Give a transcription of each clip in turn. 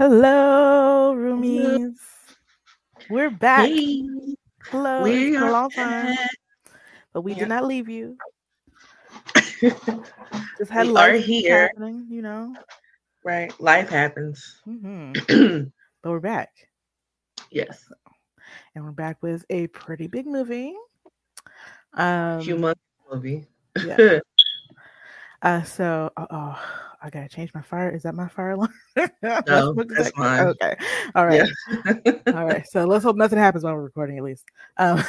Hello, roomies. We're back. Hey, Hello. we It's been a long time, but we Yeah. did not leave you. Just had We life are here. happening, you know. right. Life happens. hmm. But we're back, Yes. and we're back with a pretty big movie. Um, Humongous movie. yeah. Uh, so, oh, oh, I gotta change my fire. Is that my fire alarm? No, that's mine. Okay. All right. Yeah. All right. So let's hope nothing happens while we're recording, at least. Um,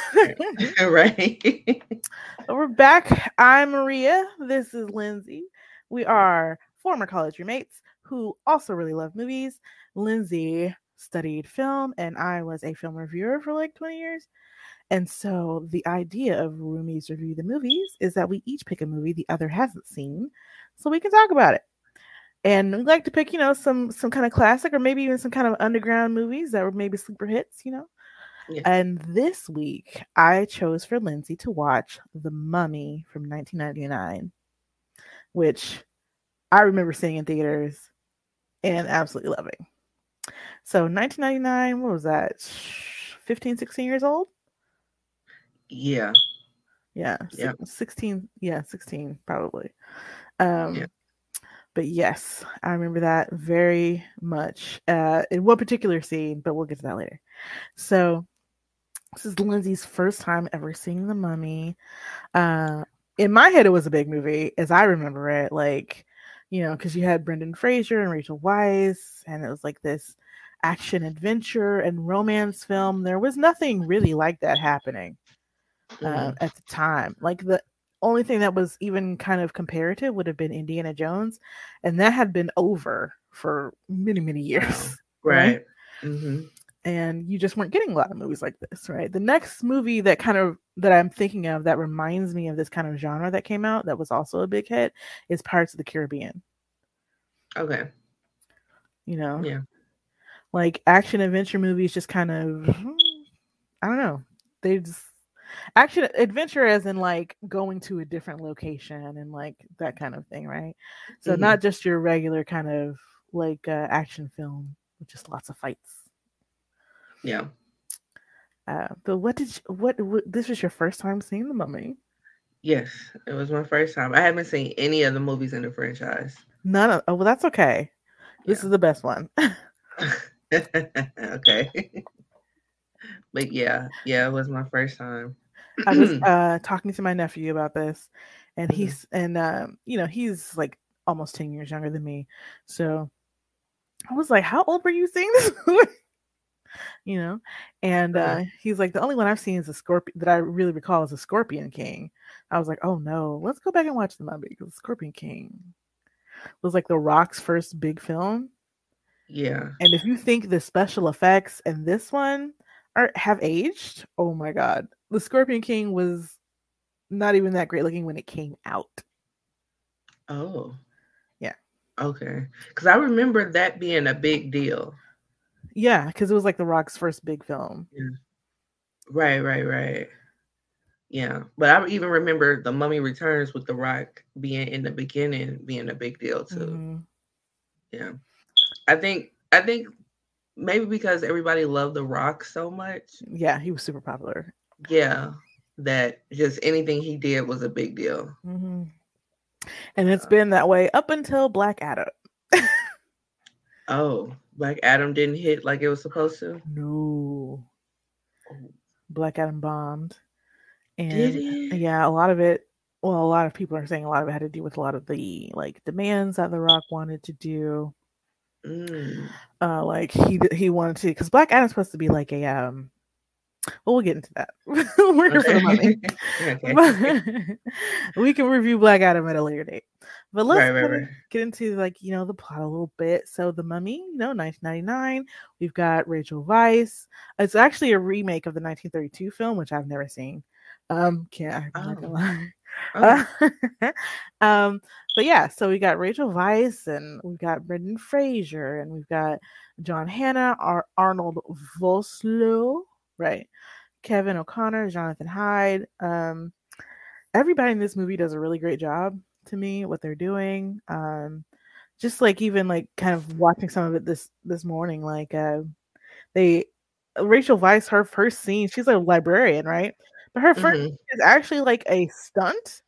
right. We're back. I'm Maria. This is Lindsay. We are former college roommates who also really love movies. Lindsay studied film, and I was a film reviewer for like 20 years. And so the idea of Roomies Review the Movies is that we each pick a movie the other hasn't seen so we can talk about it. And we like to pick, you know, some some kind of classic or maybe even some kind of underground movies that were maybe sleeper hits, you know. Yeah. And this week, I chose for Lindsay to watch The Mummy from 1999, which I remember seeing in theaters and absolutely loving. So, 1999, what was that? 15, 16 years old? Yeah. Yeah, Yeah. 16. Yeah, 16, probably. Um, Yeah. But yes, I remember that very much uh, in one particular scene, but we'll get to that later. So, this is Lindsay's first time ever seeing The Mummy. Uh, in my head, it was a big movie, as I remember it. Like, you know, because you had Brendan Fraser and Rachel Weisz, and it was like this action adventure and romance film. There was nothing really like that happening uh, Mhm. at the time. Like the only thing that was even kind of comparative would have been Indiana Jones, and that had been over for many many years. Right. hmm And you just weren't getting a lot of movies like this, right? The next movie that kind of that I'm thinking of that reminds me of this kind of genre that came out that was also a big hit is Pirates of the Caribbean. Okay. You know, Yeah. like action adventure movies just kind of I don't know. They just action adventure as in like going to a different location and like that kind of thing, right? So Mhm. not just your regular kind of like uh, action film with just lots of fights. Yeah. Uh, but what did you, what, what this was your first time seeing the mummy? Yes. It was my first time. I haven't seen any of the movies in the franchise. None of oh well that's okay. This Yeah. is the best one. okay. but yeah, yeah, it was my first time. I was uh talking to my nephew about this and Mhm. he's and um you know he's like almost 10 years younger than me so i was like how old were you seeing this movie you know and Uh-huh. uh he's like the only one i've seen is a scorpion that i really recall is a scorpion king i was like oh no let's go back and watch the movie because scorpion king was like the rock's first big film yeah. and if you think the special effects and this one are have aged, oh my god. The Scorpion King was not even that great looking when it came out. Oh. Yeah. Okay. Because I remember that being a big deal. Yeah, because it was like The Rock's first big film. Yeah. Right, right, right. Yeah. But I even remember The Mummy Returns with The Rock being in the beginning being a big deal too. Mhm. Yeah. I think I think maybe because everybody loved The Rock so much. Yeah, he was super popular. Yeah. That just anything he did was a big deal. Mhm. And it's been that way up until Black Adam. Oh, Black Adam didn't hit like it was supposed to. No. Black Adam bombed. And Did it? yeah, a lot of it well, a lot of people are saying a lot of it had to do with a lot of the like demands that The Rock wanted to do. Mm. uh like he he wanted to because black adam's supposed to be like a um well we'll get into that. We're here for the money we can review black adam at a later date. But let's Right, right, right. get into like you know the plot a little bit. So the mummy you know 1999 we've got rachel weisz. It's actually a remake of the 1932 film which i've never seen um can't i'm not gonna Oh. lie Oh, uh, um, but yeah, so we got Rachel Weisz and we've got Brendan Fraser and we've got John Hannah, Ar- Arnold Vosloo, right? Kevin O'Connor, Jonathan Hyde. Um, everybody in this movie does a really great job to me, what they're doing. Um, just like even like kind of watching some of it this this morning, like uh they Rachel Weisz, her first scene, she's a librarian, right? But her 1st Mhm. is actually like a stunt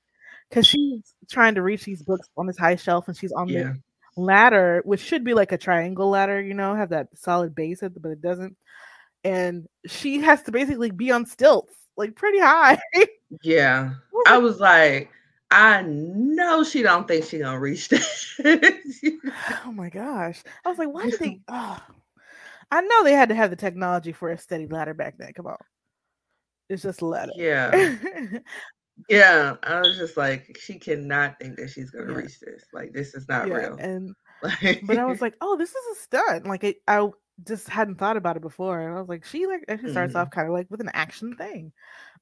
because she's trying to reach these books on this high shelf and she's on Yeah. the ladder, which should be like a triangle ladder, you know, have that solid base, at the- but it doesn't. And she has to basically be on stilts, like pretty high. Yeah. I was like, I know she don't think she gonna reach that. oh my gosh. I was like, why did they? Oh. I know they had to have the technology for a steady ladder back then. Come on. It's just a ladder. yeah. Yeah. I was just like, she cannot think that she's gonna Yeah. reach this. Like this is not yeah. real. And Like, but I was like, oh, this is a stunt. Like it, I just hadn't thought about it before, and I was like, she like actually starts Mhm. off kind of like with an action thing,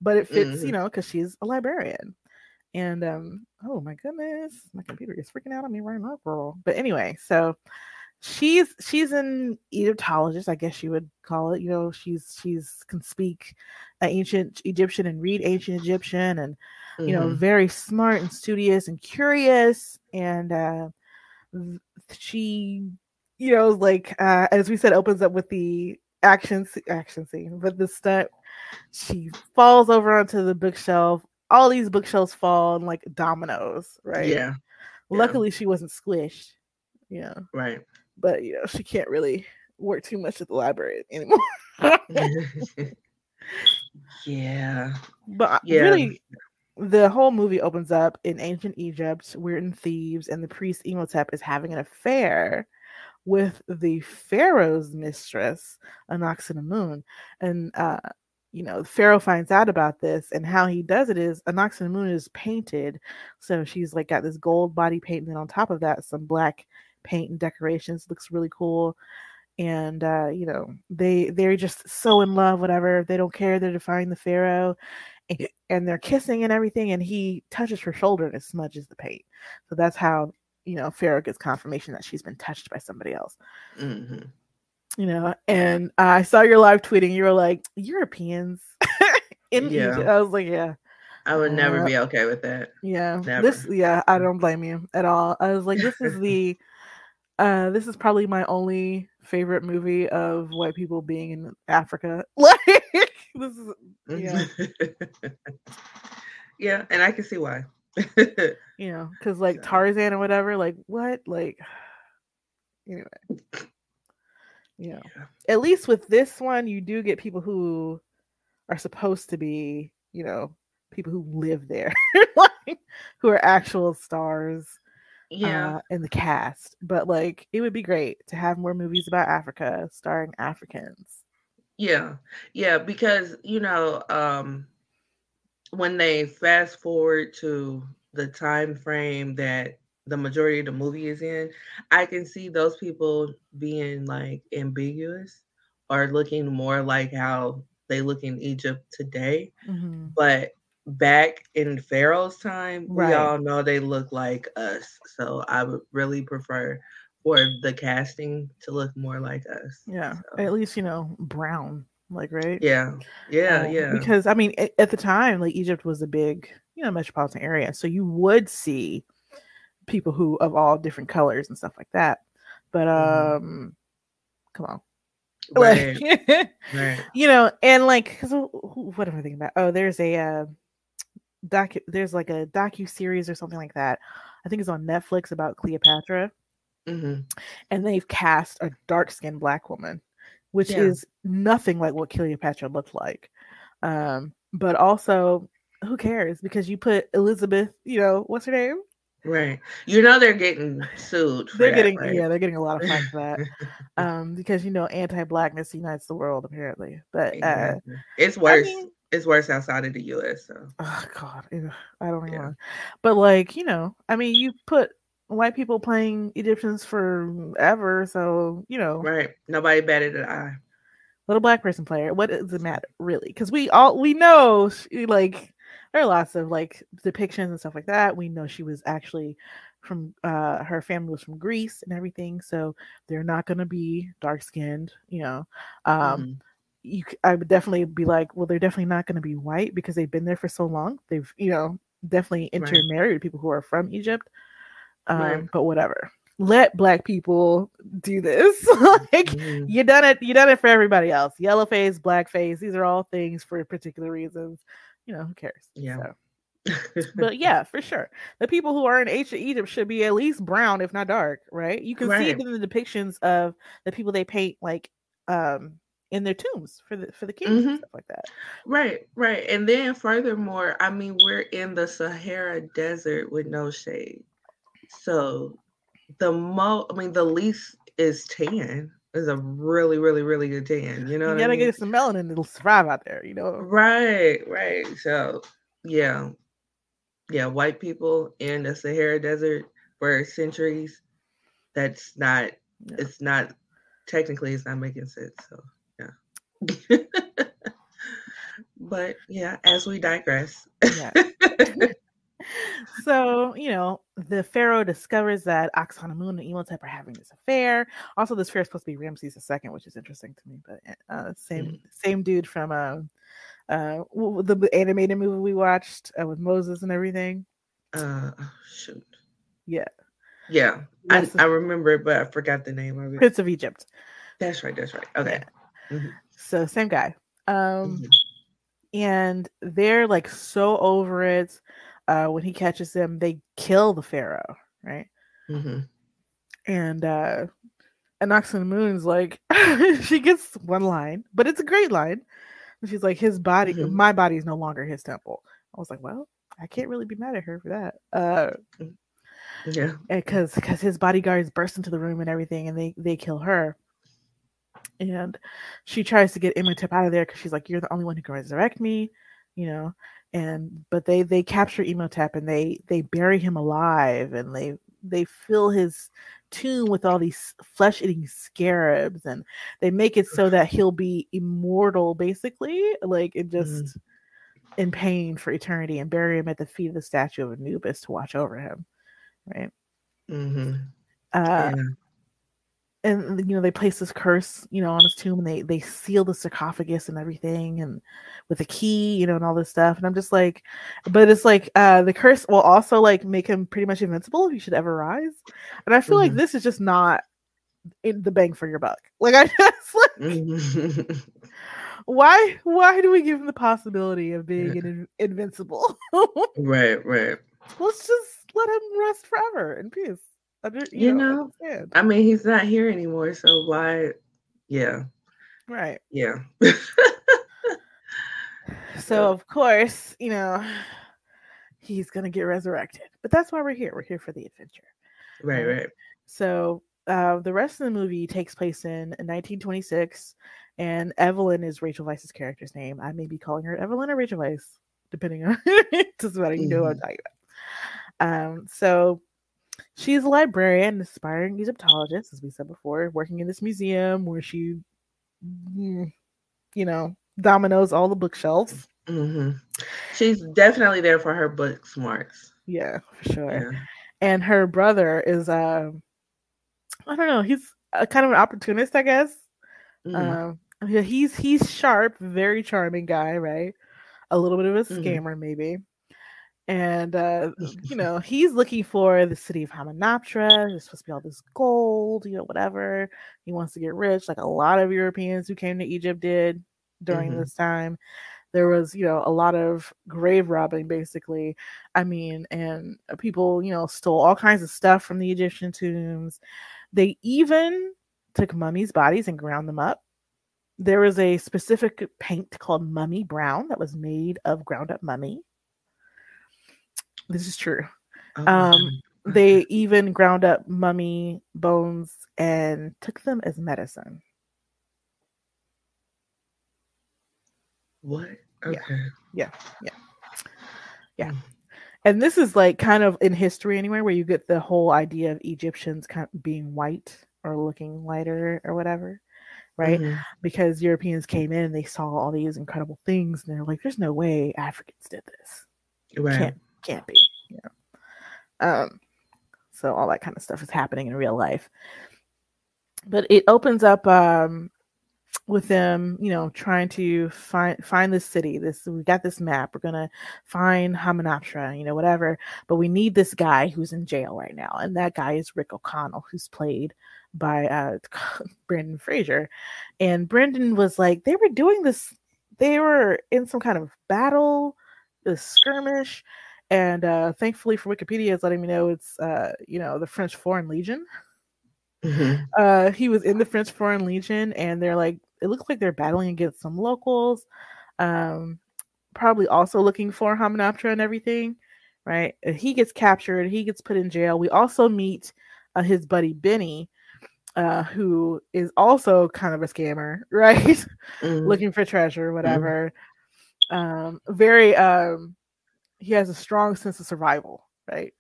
but it fits, you Mhm. know, because she's a librarian. And um, oh my goodness, my computer is freaking out on me right now, girl. But anyway, so she's she's an Egyptologist, I guess you would call it. You know, she's she's can speak ancient Egyptian and read ancient Egyptian, and you know Mhm. very smart and studious and curious and uh she you know like uh as we said opens up with the action action scene but the stunt she falls over onto the bookshelf all these bookshelves fall in like dominoes right yeah. yeah. luckily she wasn't squished Yeah. Right. But you know she can't really work too much at the library anymore yeah. but uh, Yeah. really the whole movie opens up in ancient Egypt. We're in Thebes, and the priest Imhotep is having an affair with the pharaoh's mistress, Anck-su-namun. And uh, you know, Pharaoh finds out about this, and how he does it is Anck-su-namun is painted, so she's like got this gold body paint, and then on top of that, some black paint and decorations. Looks really cool. And uh, you know, they they're just so in love, whatever. They don't care. They're defying the pharaoh and- and they're kissing and everything and he touches her shoulder and it smudges the paint so that's how you know pharaoh gets confirmation that she's been touched by somebody else hmm you know and i saw your live tweeting you were like europeans in Yeah. Egypt. i was like yeah I would never Uh, be okay with that. yeah Never. this yeah i don't blame you at all i was like this is the uh this is probably my only favorite movie of white people being in africa. Like this is Yeah. yeah, and I can see why. you know, because like Tarzan or whatever, like what, like anyway, know, Yeah. at least with this one, you do get people who are supposed to be, you know, people who live there, like who are actual stars yeah. uh, in the cast. But like, it would be great to have more movies about Africa starring Africans. Yeah, yeah, because you know, um, when they fast forward to the time frame that the majority of the movie is in, I can see those people being like ambiguous or looking more like how they look in Egypt today. Mhm. But back in Pharaoh's time, Right. we all know they look like us. So I would really prefer for the casting to look more like us. Yeah, So, at least you know brown, like right. yeah, yeah, Um, yeah. Because I mean, at, at the time, like Egypt was a big, you know, metropolitan area, so you would see people who of all different colors and stuff like that. But Mhm. um, come on, right, like, right. you know, and like, because what am I thinking about? Oh, there's a uh, doc. There's like a docu series or something like that. I think it's on Netflix about Cleopatra, hmm and they've cast a dark skinned black woman, which Yeah. is nothing like what Cleopatra looked like. Um, but also, who cares? Because you put Elizabeth, you know, what's her name? Right. You know they're getting sued. For They're that, getting right? yeah, they're getting a lot of fun for that. Um, because you know, anti-blackness unites the world apparently. But uh, it's worse. mean- it's worse outside of the U.S. So oh god, I don't even Yeah. want. But like, you know, I mean, you put white people playing Egyptians forever, so you know, right, nobody batted an eye. little black person player what does it matter really because we all we know she, like there are lots of like depictions and stuff like that we know she was actually from uh her family was from greece and everything so they're not going to be dark skinned you know um Mhm. You i would definitely be like well they're definitely not going to be white because they've been there for so long they've you know definitely intermarried with people who are from egypt um Right. but whatever let black people do this. like Mhm. you done it, you done it for everybody else. Yellow face, black face, these are all things for particular reasons. You know, who cares? Yeah. So, but yeah, for sure. The people who are in ancient Egypt should be at least brown, if not dark, right? You can see it in the depictions of the people they paint like um in their tombs for the for the kings Mhm. and stuff like that. Right, right. And then furthermore, I mean, we're in the Sahara Desert with no shade. So the mo I mean, the least is tan. Is a really, really, really good tan. You know You gotta I mean? get some melanin; it'll survive out there, you know. Right, right. So yeah. Yeah, white people in the Sahara Desert for centuries, that's not it's not technically it's not making sense. So. but yeah, as we digress. Yeah. so you know the pharaoh discovers that Akhenaten and Imhotep are having this affair. Also, this affair is supposed to be Ramses II, which is interesting to me. But uh, same Mm. same dude from um uh the animated movie we watched uh, with Moses and everything. Uh shoot. Yeah, Yeah. I. I remember it, but I forgot the name of it. Prince of Egypt. That's right, that's right. Okay. So same guy. Um, Mhm. and they're like so over it. Uh, when he catches them, they kill the pharaoh, right? Mhm. and uh and Anck-su-namun's like she gets one line, but it's a great line. And she's like, his body, Mhm. my body is no longer his temple. I was like, well, I can't really be mad at her for that. Uh Yeah. because because his bodyguards burst into the room and everything and they they kill her. And she tries to get Imhotep out of there because she's like, You're the only one who can resurrect me, you know. And but they they capture Imhotep and they they bury him alive and they they fill his tomb with all these flesh eating scarabs and they make it so that he'll be immortal basically like it just in pain for eternity and bury him at the feet of the statue of Anubis to watch over him right mm-hmm. uh yeah. And you know they place this curse you know on his tomb and they they seal the sarcophagus and everything and with a key you know and all this stuff and i'm just like but it's like uh the curse will also like make him pretty much invincible if he should ever rise and i feel like Mhm. this is just not in the bang for your buck like i just like Mhm. why why do we give him the possibility of being in- invincible right, right. let's just let him rest forever in peace You, You know, know. I mean, he's not here anymore, so why? Yeah, right yeah. So of course, you know, he's gonna get resurrected. But that's why we're here. We're here for the adventure. right, Right. right. So uh, the rest of the movie takes place in 1926, and Evelyn is Rachel Weisz's character's name. I may be calling her Evelyn or Rachel Weisz, depending on just about you know what I'm talking about. Um, so she's a librarian, aspiring Egyptologist, as we said before, working in this museum where she, mm, you know, dominoes all the bookshelves. hmm She's definitely there for her book smarts. Yeah, for sure. Yeah. and her brother is um I don't know, he's a kind of an opportunist, I guess. Um he's he's sharp, very charming guy, right? A little bit of a Mhm. scammer, maybe. And uh, you know, he's looking for the city of Hamunaptra. There's supposed to be all this gold, you know, whatever. He wants to get rich, like a lot of Europeans who came to Egypt did during Mhm. this time. There was, you know, a lot of grave robbing, basically. I mean, and uh, people, you know, stole all kinds of stuff from the Egyptian tombs. They even took mummies' bodies and ground them up. There was a specific paint called Mummy Brown that was made of ground up mummy. This is true. Oh, Um, They even ground up mummy bones and took them as medicine. what? Okay. Yeah. Yeah. Yeah. And this is like kind of in history anyway, where you get the whole idea of Egyptians kind of being white or looking lighter or whatever, right? Mhm. Because Europeans came in and they saw all these incredible things, and they're like, "There's no way Africans did this. Right. Can't can't be." You know. Um. So all that kind of stuff is happening in real life. But it opens up. Um. with them, you know, trying to find find this city. This we got this map. We're gonna find Hamunaptra, you know, whatever. But we need this guy who's in jail right now, and that guy is Rick O'Connell, who's played by uh Brendan Fraser. And Brendan was like, they were doing this. They were in some kind of battle, the skirmish, and uh thankfully for Wikipedia, is letting me know it's uh you know the French Foreign Legion. Mm-hmm. Uh, he was in the French Foreign Legion, and they're like, it looks like they're battling against some locals, um, probably also looking for Hamunaptra and everything, right? He gets captured, he gets put in jail. We also meet uh, his buddy Benny, uh, who is also kind of a scammer, right? Mm-hmm. looking for treasure, mm-hmm. whatever. Mm-hmm. Um, very, um, he has a strong sense of survival, right?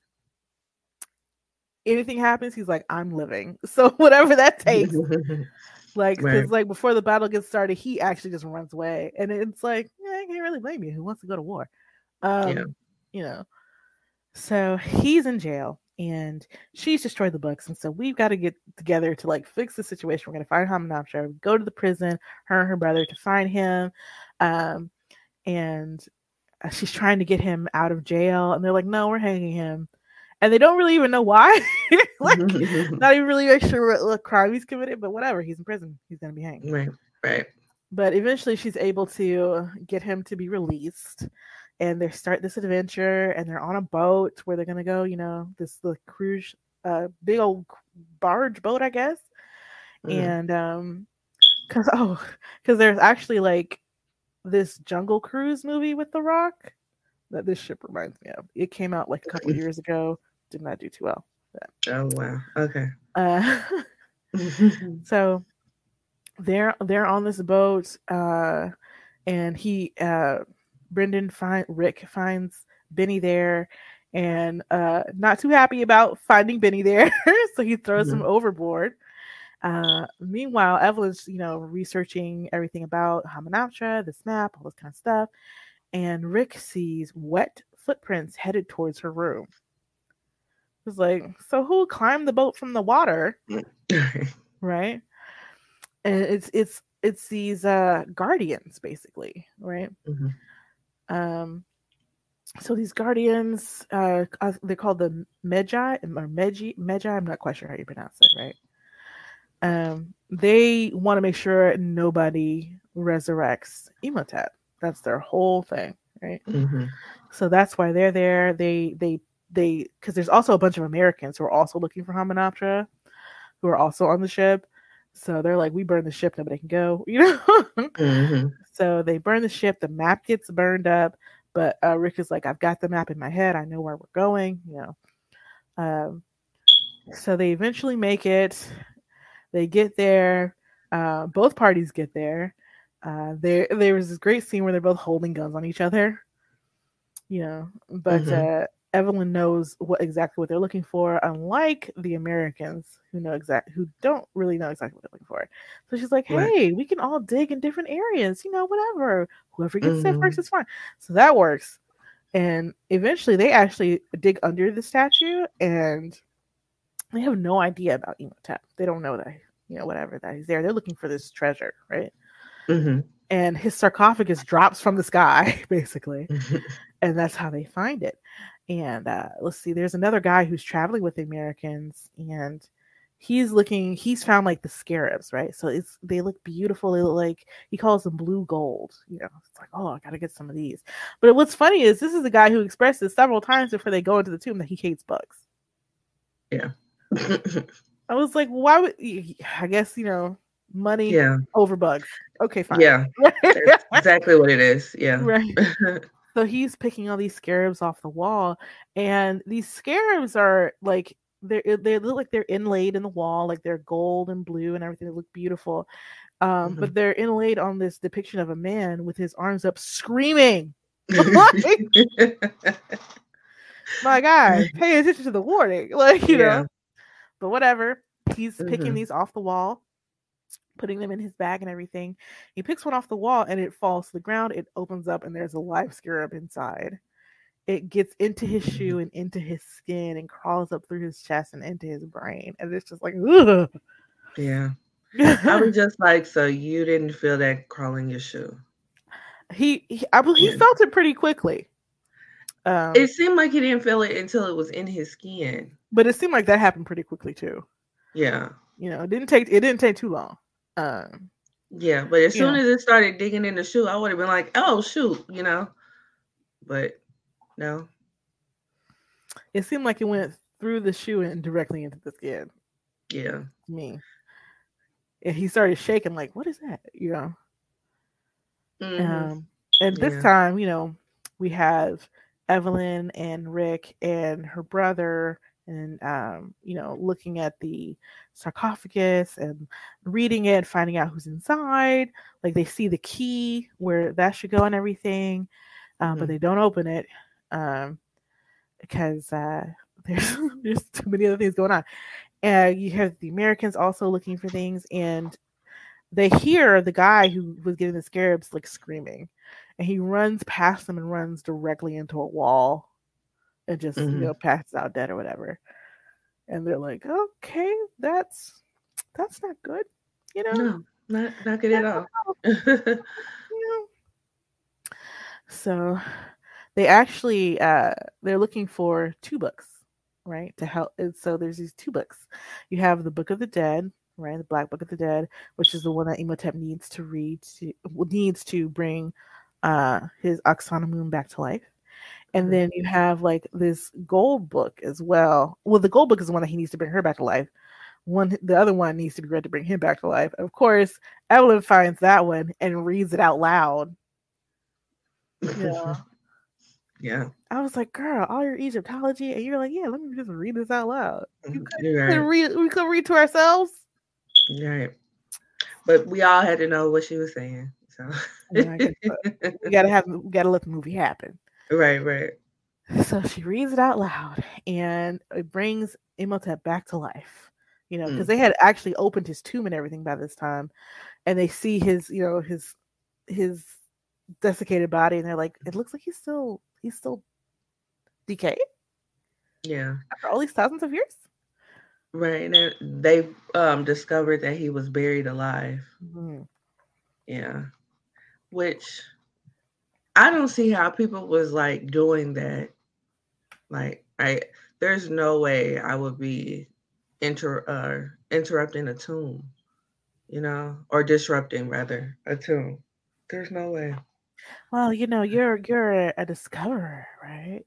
anything happens, he's like, I'm living. So whatever that takes. like, because right. like before the battle gets started, he actually just runs away. And it's like, yeah, I can't really blame you. Who wants to go to war? Um, yeah. you know. So he's in jail and she's destroyed the books. And so we've got to get together to like fix the situation. We're gonna find Hamunaptra, go to the prison, her and her brother to find him. Um, and she's trying to get him out of jail, and they're like, No, we're hanging him and they don't really even know why. like, not even really sure what, what, crime he's committed, but whatever. He's in prison. He's gonna be hanged. Right. Right. But eventually, she's able to get him to be released, and they start this adventure. And they're on a boat where they're gonna go. You know, this the cruise, uh, big old barge boat, I guess. Mm. And um, cause oh, cause there's actually like this Jungle Cruise movie with The Rock that this ship reminds me of. It came out like a couple years ago did not do too well. But, oh wow. Okay. Uh, so they're they're on this boat, uh, and he uh, Brendan find Rick finds Benny there, and uh, not too happy about finding Benny there, so he throws mm-hmm. him overboard. Uh, meanwhile, Evelyn's you know researching everything about Hamunaptra, this map, all this kind of stuff, and Rick sees wet footprints headed towards her room was like, so who climbed the boat from the water? right? And it's it's it's these uh guardians basically, right? Mm-hmm. Um so these guardians uh, uh they're called the Medjai or Medji Medjai, I'm not quite sure how you pronounce it, right? Um they want to make sure nobody resurrects Imhotep. That's their whole thing, right? Mm-hmm. So that's why they're there. They they they because there's also a bunch of Americans who are also looking for Hamunaptra, who are also on the ship. So they're like, we burn the ship, nobody can go, you know. mm-hmm. So they burn the ship. The map gets burned up, but uh, Rick is like, I've got the map in my head. I know where we're going, you know. Um, so they eventually make it. They get there. Uh, both parties get there. Uh, there, there was this great scene where they're both holding guns on each other, you know. But mm-hmm. uh, Evelyn knows what exactly what they're looking for, unlike the Americans who know exact who don't really know exactly what they're looking for. So she's like, "Hey, right. we can all dig in different areas, you know, whatever. Whoever gets mm-hmm. first is fine." So that works. And eventually, they actually dig under the statue, and they have no idea about Imhotep. They don't know that you know whatever that he's there. They're looking for this treasure, right? Mm-hmm. And his sarcophagus drops from the sky, basically, and that's how they find it and uh, let's see there's another guy who's traveling with the americans and he's looking he's found like the scarabs right so it's they look beautiful they look like he calls them blue gold you know it's like oh i gotta get some of these but what's funny is this is the guy who expresses several times before they go into the tomb that he hates bugs yeah i was like why would i guess you know money yeah over bugs okay fine yeah exactly what it is yeah right so he's picking all these scarabs off the wall, and these scarabs are like they they look like they're inlaid in the wall, like they're gold and blue and everything. They look beautiful, um, mm-hmm. but they're inlaid on this depiction of a man with his arms up, screaming. My God, pay attention to the warning, like you yeah. know. But whatever, he's mm-hmm. picking these off the wall putting them in his bag and everything. He picks one off the wall and it falls to the ground. It opens up and there's a live scarab inside. It gets into his shoe and into his skin and crawls up through his chest and into his brain. And it's just like, ugh. Yeah. I was just like, so you didn't feel that crawling your shoe? He, he I he yeah. felt it pretty quickly. Um, it seemed like he didn't feel it until it was in his skin. But it seemed like that happened pretty quickly too. Yeah. You know, it didn't take it didn't take too long. Um, yeah, but as soon as it started digging in the shoe, I would have been like, "Oh shoot," you know. But no. It seemed like it went through the shoe and directly into the skin. Yeah. Me. And he started shaking, like, "What is that?" You know. Mm-hmm. Um, and this yeah. time, you know, we have Evelyn and Rick and her brother and um, you know, looking at the sarcophagus and reading it, finding out who's inside. Like they see the key where that should go and everything, um, mm-hmm. but they don't open it um, because uh, there's there's too many other things going on. And you have the Americans also looking for things, and they hear the guy who was getting the scarabs like screaming, and he runs past them and runs directly into a wall and just mm-hmm. you know passes out dead or whatever. And they're like, okay, that's that's not good, you know. No, not not good at all. you know. So they actually uh they're looking for two books, right? To help and so there's these two books. You have the Book of the Dead, right? The Black Book of the Dead, which is the one that Imhotep needs to read to needs to bring uh his Anck-su-namun back to life. And mm-hmm. then you have like this gold book as well. Well, the gold book is the one that he needs to bring her back to life. One, the other one needs to be read to bring him back to life. Of course, Evelyn finds that one and reads it out loud. Yeah. yeah. I was like, girl, all your Egyptology, and you're like, yeah, let me just read this out loud. You mm, could, right. read, we could read to ourselves. Right. But we all had to know what she was saying. So yeah, we gotta have we gotta let the movie happen. Right, right. So she reads it out loud and it brings Imhotep back to life. You know, because mm. they had actually opened his tomb and everything by this time, and they see his, you know, his his desiccated body, and they're like, it looks like he's still he's still decayed. Yeah. After all these thousands of years. Right. And they um discovered that he was buried alive. Mm-hmm. Yeah. Which I don't see how people was like doing that. Like I there's no way I would be inter uh, interrupting a tomb, you know, or disrupting rather a tomb. There's no way. Well, you know, you're you're a, discoverer, right?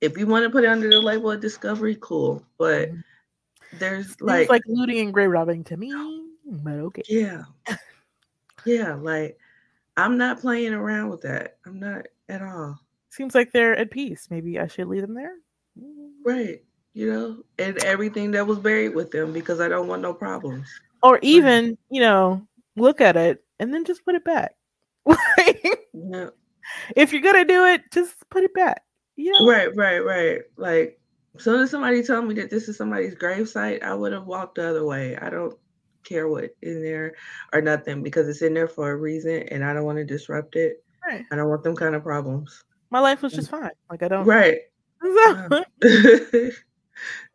If you want to put it under the label of discovery, cool. But mm-hmm. there's like like looting and grave robbing to me, but okay. Yeah. Yeah, like I'm not playing around with that. I'm not at all. Seems like they're at peace. Maybe I should leave them there. Right. You know, and everything that was buried with them because I don't want no problems. Or even, you know, look at it and then just put it back. yeah. If you're gonna do it, just put it back. Yeah. Right, right, right. Like as soon as somebody told me that this is somebody's gravesite, I would have walked the other way. I don't care what in there or nothing because it's in there for a reason and I don't want to disrupt it. Right. I don't want them kind of problems. My life was just fine. Like I don't Right.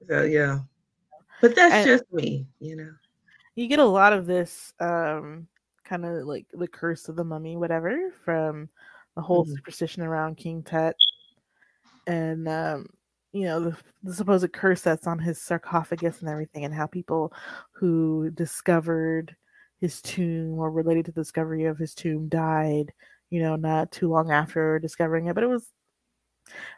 so yeah. But that's and just me, you know. You get a lot of this um kind of like the curse of the mummy, whatever, from the whole mm-hmm. superstition around King Tut. And um you know the, the, supposed curse that's on his sarcophagus and everything and how people who discovered his tomb or related to the discovery of his tomb died you know not too long after discovering it. But it was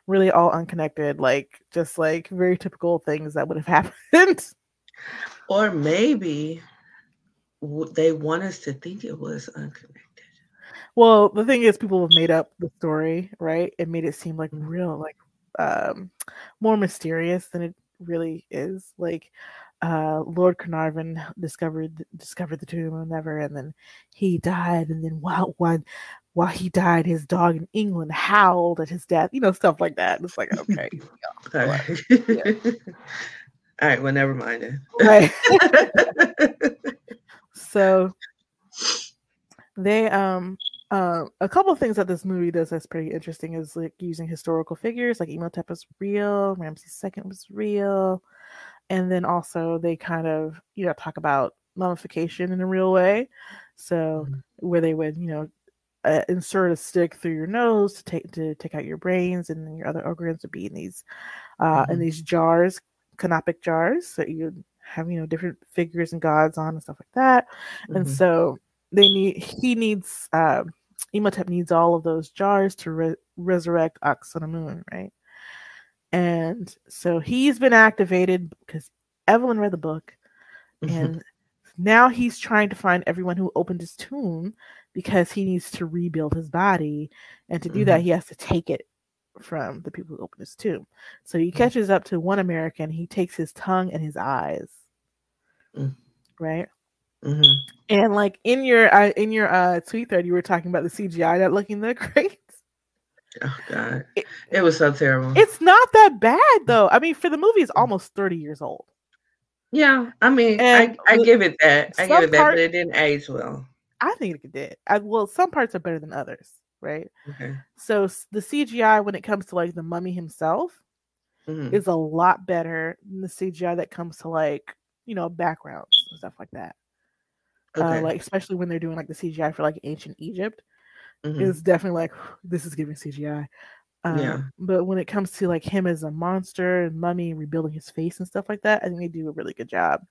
really all unconnected like just like very typical things that would have happened. Or maybe they want us to think it was unconnected. Well the thing is people have made up the story right? It made it seem like real like um, more mysterious than it really is. Like uh, Lord Carnarvon discovered discovered the tomb or whatever, and then he died, and then while while while he died, his dog in England howled at his death. You know, stuff like that. It's like okay, all right. Yeah. all right. Well, never mind it. Right. so they um uh, a couple of things that this movie does that's pretty interesting is like using historical figures, like Imhotep was real, Ramses II was real, and then also they kind of you know talk about mummification in a real way so Mhm. where they would you know uh, insert a stick through your nose to take to take out your brains and then your other organs would be in these uh in Mhm. these jars canopic jars that you have you know different figures and gods on and stuff like that and Mhm. so they need he needs um Imhotep needs all of those jars to re- resurrect Anck-su-namun, right? And so he's been activated because Evelyn read the book, Mhm. and now he's trying to find everyone who opened his tomb because he needs to rebuild his body. And to do that, Mhm. he has to take it from the people who opened his tomb. So he Mhm. catches up to one American, he takes his tongue and his eyes, Mm. right? Mhm. And like in your uh, in your uh tweet thread, you were talking about the CGI not looking that great. Oh God, It- it was so terrible. It's not that bad though. I mean, for the movie, it's almost thirty years old. yeah, I mean, And I, I give it that. I give it that, part- but it didn't age well. I think it did. I, well, some parts are better than others, right? Okay. So the CGI when it comes to like the mummy himself Mhm. is a lot better than the CGI that comes to like you know backgrounds and stuff like that. Okay. Uh, like especially when they're doing like the CGI for like ancient Egypt, Mhm. it's definitely like this is giving CGI. Um, Yeah. But when it comes to like him as a monster and mummy rebuilding his face and stuff like that, I think they do a really good job.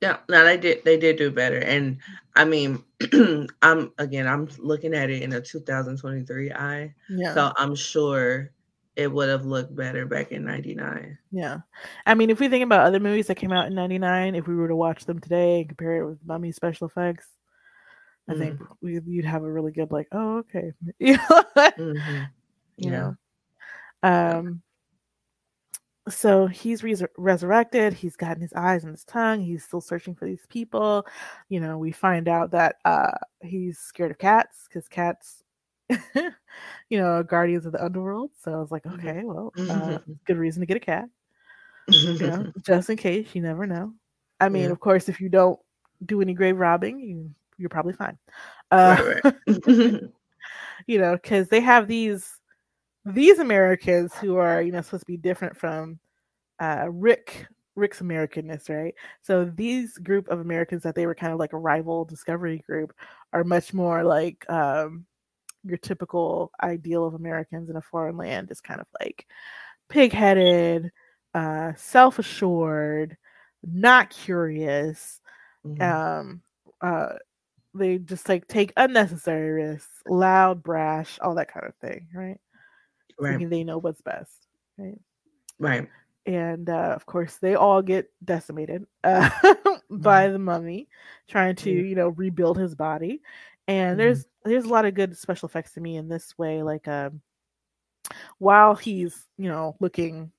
Yeah, no, they did. They did do better, and I mean, I'm again, I'm looking at it in a 2023 eye, Yeah. so I'm sure it would have looked better back in '99. Yeah. I mean, if we think about other movies that came out in 99, if we were to watch them today and compare it with Mummy special effects, I think we, you'd have a really good, like, oh, okay. you Mhm. Yeah. know? Um, so he's res- resurrected. He's gotten his eyes and his tongue. He's still searching for these people. You know, we find out that uh, he's scared of cats because cats, you know, guardians of the underworld. So I was like, Mhm. okay, well, uh, good reason to get a cat you know, just in case you never know. I mean, Yeah. of course, if you don't do any grave robbing, you you're probably fine. Uh, right, right. you know, because they have these these Americans who are you know supposed to be different from uh, Rick Rick's Americanness, right? So these group of Americans that they were kind of like a rival discovery group are much more like um, your typical ideal of Americans in a foreign land, is kind of like pig-headed, uh, self-assured, not curious. Mhm. Um, uh, they just like take unnecessary risks, loud, brash, all that kind of thing, right? right, Thinking they know what's best, right? right. and uh, of course they all get decimated uh, by the mummy trying to you know rebuild his body and Mhm. there's there's a lot of good special effects to me in this way like um while he's you know looking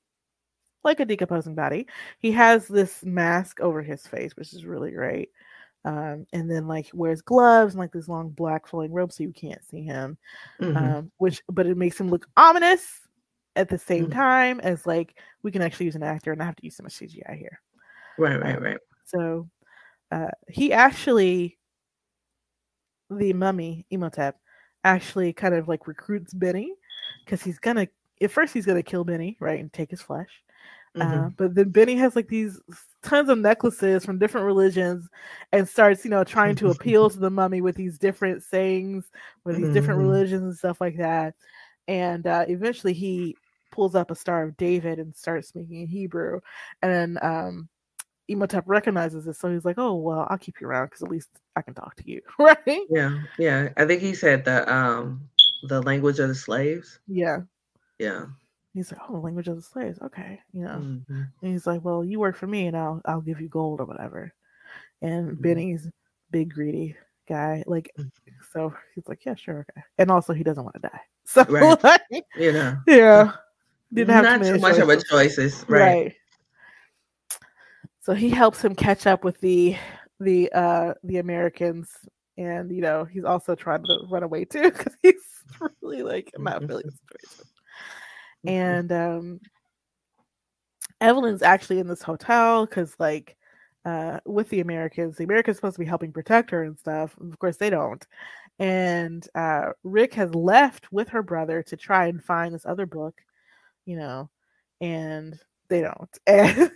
like a decomposing body he has this mask over his face which is really great um and then like wears gloves and like this long black flowing robe so you can't see him Mhm. um, which but it makes him look ominous at the same Mhm. time as like we can actually use an actor and not have to use so much CGI here. right, right, um, right. So uh, he actually, the mummy Imhotep, actually kind of like recruits Benny because he's gonna at first he's gonna kill Benny right and take his flesh. Uh, Mhm. but then Benny has like these tons of necklaces from different religions and starts, you know, trying to appeal to the mummy with these different sayings, with these different Mhm. religions and stuff like that. And uh, eventually he pulls up a Star of David and starts speaking in Hebrew. And then um, Imhotep recognizes it. So he's like, oh, well, I'll keep you around because at least I can talk to you. right? Yeah, yeah. I think he said the um the language of the slaves. Yeah. Yeah. He's like, oh, the language of the slaves. Okay. You know, Mhm. And he's like, "Well, you work for me, and I'll I'll give you gold or whatever." And Mhm. Benny's big greedy guy, like, Mhm. so he's like, "Yeah, sure, okay." And also, he doesn't want to die, so Right. like, You know, yeah, didn't have not too much of a choices. choices. Right. right. So he helps him catch up with the the uh the Americans, and you know he's also trying to run away too because he's really like not feeling the situation. Mhm. and um Evelyn's actually in this hotel because like uh with the Americans, the Americans supposed to be helping protect her and stuff. Of course they don't. And uh Rick has left with her brother to try and find this other book, you know, and they don't. And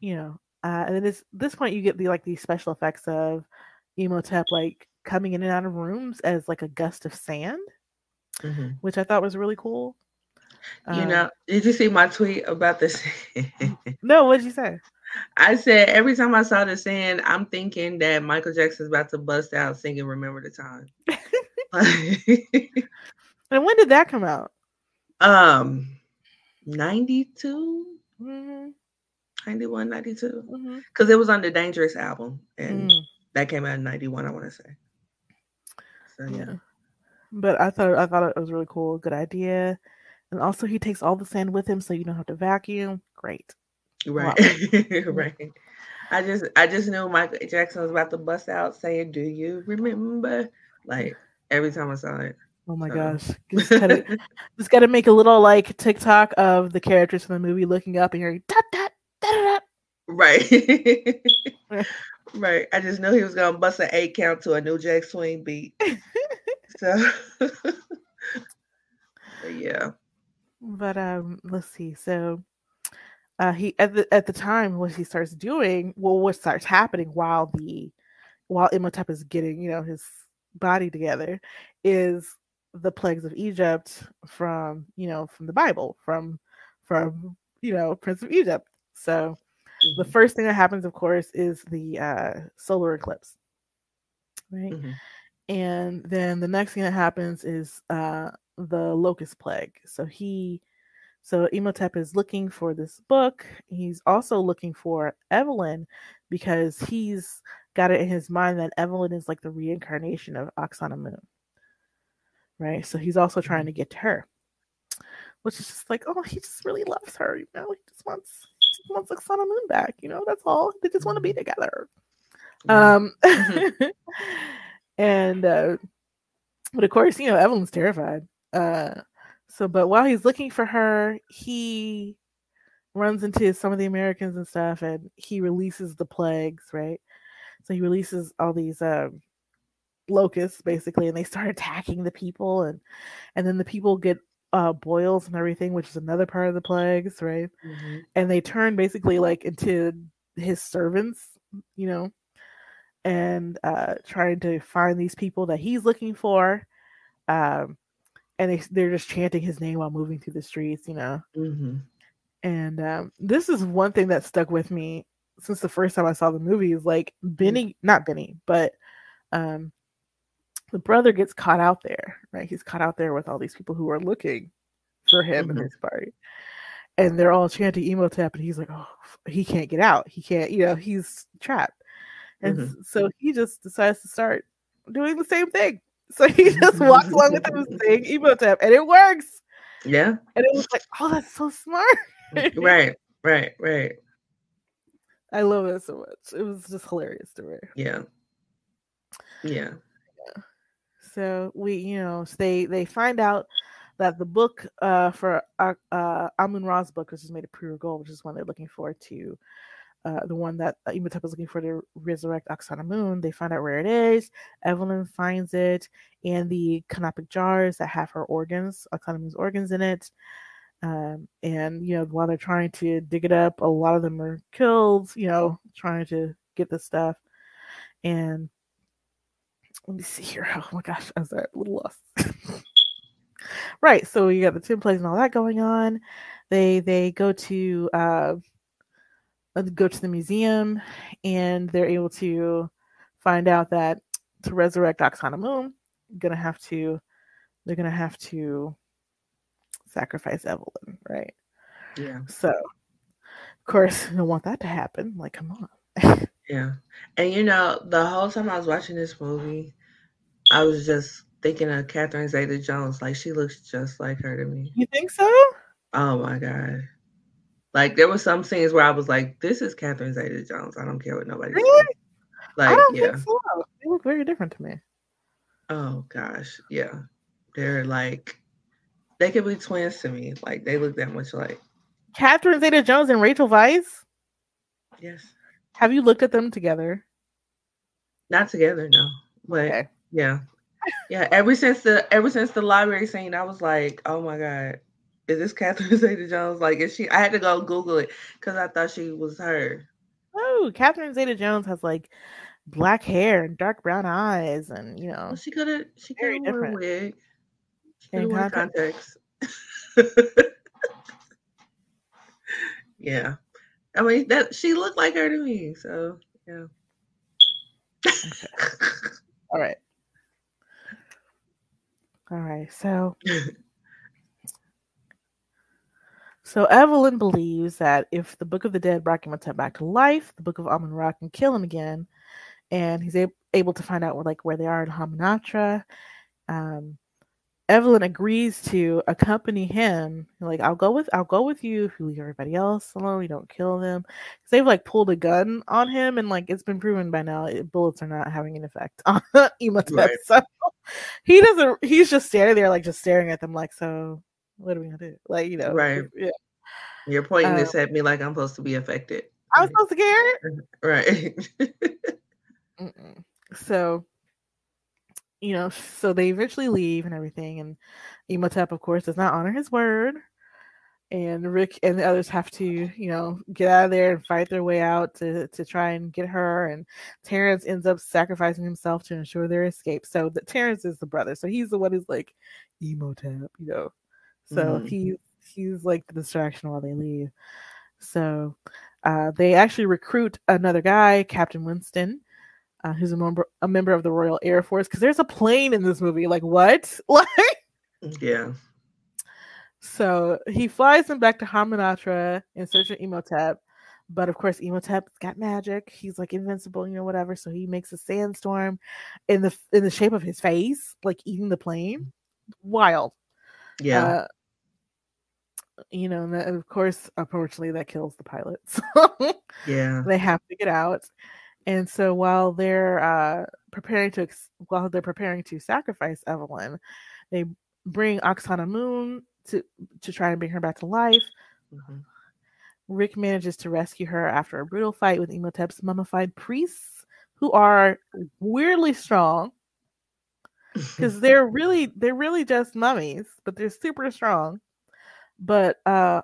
you know, uh, and then this this point you get the like these special effects of Imhotep like coming in and out of rooms as like a gust of sand, hmm which I thought was really cool. You Um, know, did you see my tweet about this? no, what'd you say? I said every time I saw the sand, I'm thinking that Michael Jackson's about to bust out singing "Remember the Time." And when did that come out? um, 92, hmm 91, 92. hmm Because it was on the Dangerous album, and Mm, that came out in 91, I want to say. So, yeah. yeah. But I thought I thought it was really cool, good idea. And also he takes all the sand with him so you don't have to vacuum. Great. Right. right. I just I just knew Michael Jackson was about to bust out saying, Do you remember? Like every time I saw it. Oh my So. gosh. Just gotta, just gotta make a little like TikTok of the characters from the movie looking up and hearing dot dot da da da. right. right. I just knew he was gonna bust an eight count to a New Jack swing beat. so yeah. But um let's see. So uh he at the at the time what he starts doing, well what starts happening while the while Imhotep is getting, you know, his body together is the plagues of Egypt from, you know, from the Bible, from from, you know, Prince of Egypt. So the Mhm, first thing that happens, of course, is the uh solar eclipse. Right. mhm, and then the next thing that happens is uh the locust plague. So he so imhotep is looking for this book. He's also looking for evelyn because he's got it in his mind that evelyn is like the reincarnation of Anck-su-namun right? So he's also trying to get to her which is just like oh he just really loves her you know? He just wants just wants Anck-su-namun back you know that's all they just want to be together yeah. um, Mhm. and uh, but of course, you know, Evelyn's terrified. Uh, so, but while he's looking for her, he runs into some of the Americans and stuff, and he releases the plagues, right? So he releases all these um, locusts, basically, and they start attacking the people, and and then the people get uh, boils and everything, which is another part of the plagues, right? Mhm. and they turn basically like into his servants, you know, and uh trying to find these people that he's looking for. Um and they they're just chanting his name while moving through the streets, you know. Mhm. And um this is one thing that stuck with me since the first time I saw the movie is like Benny, not Benny, but um the brother gets caught out there, right? He's caught out there with all these people who are looking for him and Mhm. his party and they're all chanting Imhotep, and he's like, oh, he can't get out. He can't, you know, he's trapped. And Mhm. so he just decides to start doing the same thing. So he just walks along with him saying Imhotep, and it works. Yeah. And it was like, oh, that's so smart. Right. Right. Right. I love it so much. It was just hilarious to me. Yeah. Yeah. So we, you know, s- they they find out that the book uh for uh, uh Amun Ra's book, which is made of pure gold, which is one they're looking for to uh the one that uh, Imhotep is looking for to resurrect Anck-su-namun. They find out where it is. Evelyn finds it and the canopic jars that have her organs, Anck-su-namun's organs in it. Um, and you know, while they're trying to dig it up, a lot of them are killed, you know, trying to get the stuff. And let me see here. Oh my gosh, I was a little lost. right, so you got the tin plays and all that going on. They they go to uh, uh, go to the museum, and they're able to find out that to resurrect Anck-su-namun, gonna have to they're gonna have to sacrifice Evelyn, right? Yeah. So, of course, you don't want that to happen. Like, come on. Yeah. And you know, the whole time I was watching this movie, I was just thinking of Catherine Zeta Jones. Like she looks just like her to me. you think so? Oh my God. Like there were some scenes where I was like, this is Catherine Zeta Jones. I don't care what nobody Really? says. I Like, don't yeah. think so. They look very different to me. Oh gosh. Yeah. They're like they could be twins to me. Like they look that much like. Catherine Zeta Jones and Rachel Weisz. Yes. Have you looked at them together? Not together, no. But Okay. Yeah. Yeah. Ever since the ever since the library scene, I was like, oh my God. is this Catherine Zeta Jones? Like, is she? I had to go Google it because I thought she was her. Oh, Catherine Zeta Jones has like black hair and dark brown eyes, and you know, well, she could have she could have worn a wig. Have contacts. yeah, I mean that she looked like her to me. So yeah. Okay. All right. All right. So So Evelyn believes that if the Book of the Dead brought Imhotep back to life, the Book of Amun Ra can kill him again, and he's a- able to find out where like where they are in Hamunaptra. Um, Evelyn agrees to accompany him. Like, I'll go with I'll go with you if you leave everybody else alone. You don't kill them. Because they've like pulled a gun on him, and like it's been proven by now, it, bullets are not having an effect on Imhotep. Right. So he doesn't. He's just standing there, like just staring at them, like so what are we gonna do? Like, you know, right? Yeah. You're pointing um, this at me like I'm supposed to be affected. I'm supposed to care, right? so, you know, so they eventually leave and everything, and Imhotep, of course, does not honor his word. And Rick and the others have to, you know, get out of there and fight their way out to to try and get her. And Terrence ends up sacrificing himself to ensure their escape. So the Terrence is the brother, so he's the one who's like Imhotep, you know so mm-hmm. he he's like the distraction while they leave. So uh, they actually recruit another guy, Captain Winston, uh, who's a member a member of the Royal Air Force. Because there's a plane in this movie. Like what? Like yeah. So he flies them back to Hamunaptra in search of Imhotep. But of course, Imhotep's got magic. He's like invincible, you know, whatever. So he makes a sandstorm in the in the shape of his face, like eating the plane. Wild. Yeah. Uh, you know, and, of course, unfortunately, that kills the pilots. yeah, they have to get out, and so while they're uh, preparing to while they're preparing to sacrifice Evelyn, they bring Anck-su-namun to to try and bring her back to life. Mm-hmm. Rick manages to rescue her after a brutal fight with Imhotep's mummified priests, who are weirdly strong because they're really they're really just mummies, but they're super strong but uh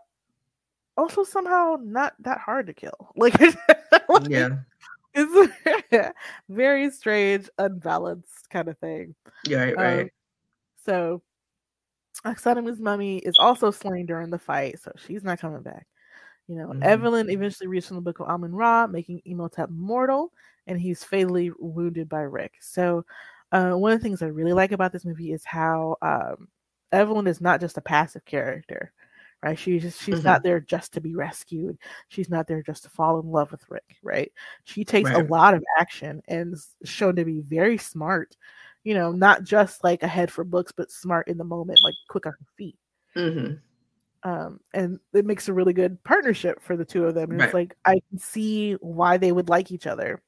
also somehow not that hard to kill. Like, like yeah. It's very strange, unbalanced kind of thing. Yeah, right, right. Um, so Oksana's mummy is also slain during the fight, so she's not coming back. You know, mm-hmm. Evelyn eventually reaches the book of Amun Ra, making Imhotep mortal, and he's fatally wounded by Rick. So, uh, one of the things I really like about this movie is how um, Evelyn is not just a passive character right? She's she's mm-hmm. not there just to be rescued. She's not there just to fall in love with Rick, right? She takes right. a lot of action and is shown to be very smart. You know, not just like ahead for books, but smart in the moment, like quick on her feet. Mm-hmm. Um, and it makes a really good partnership for the two of them. And right. it's like I can see why they would like each other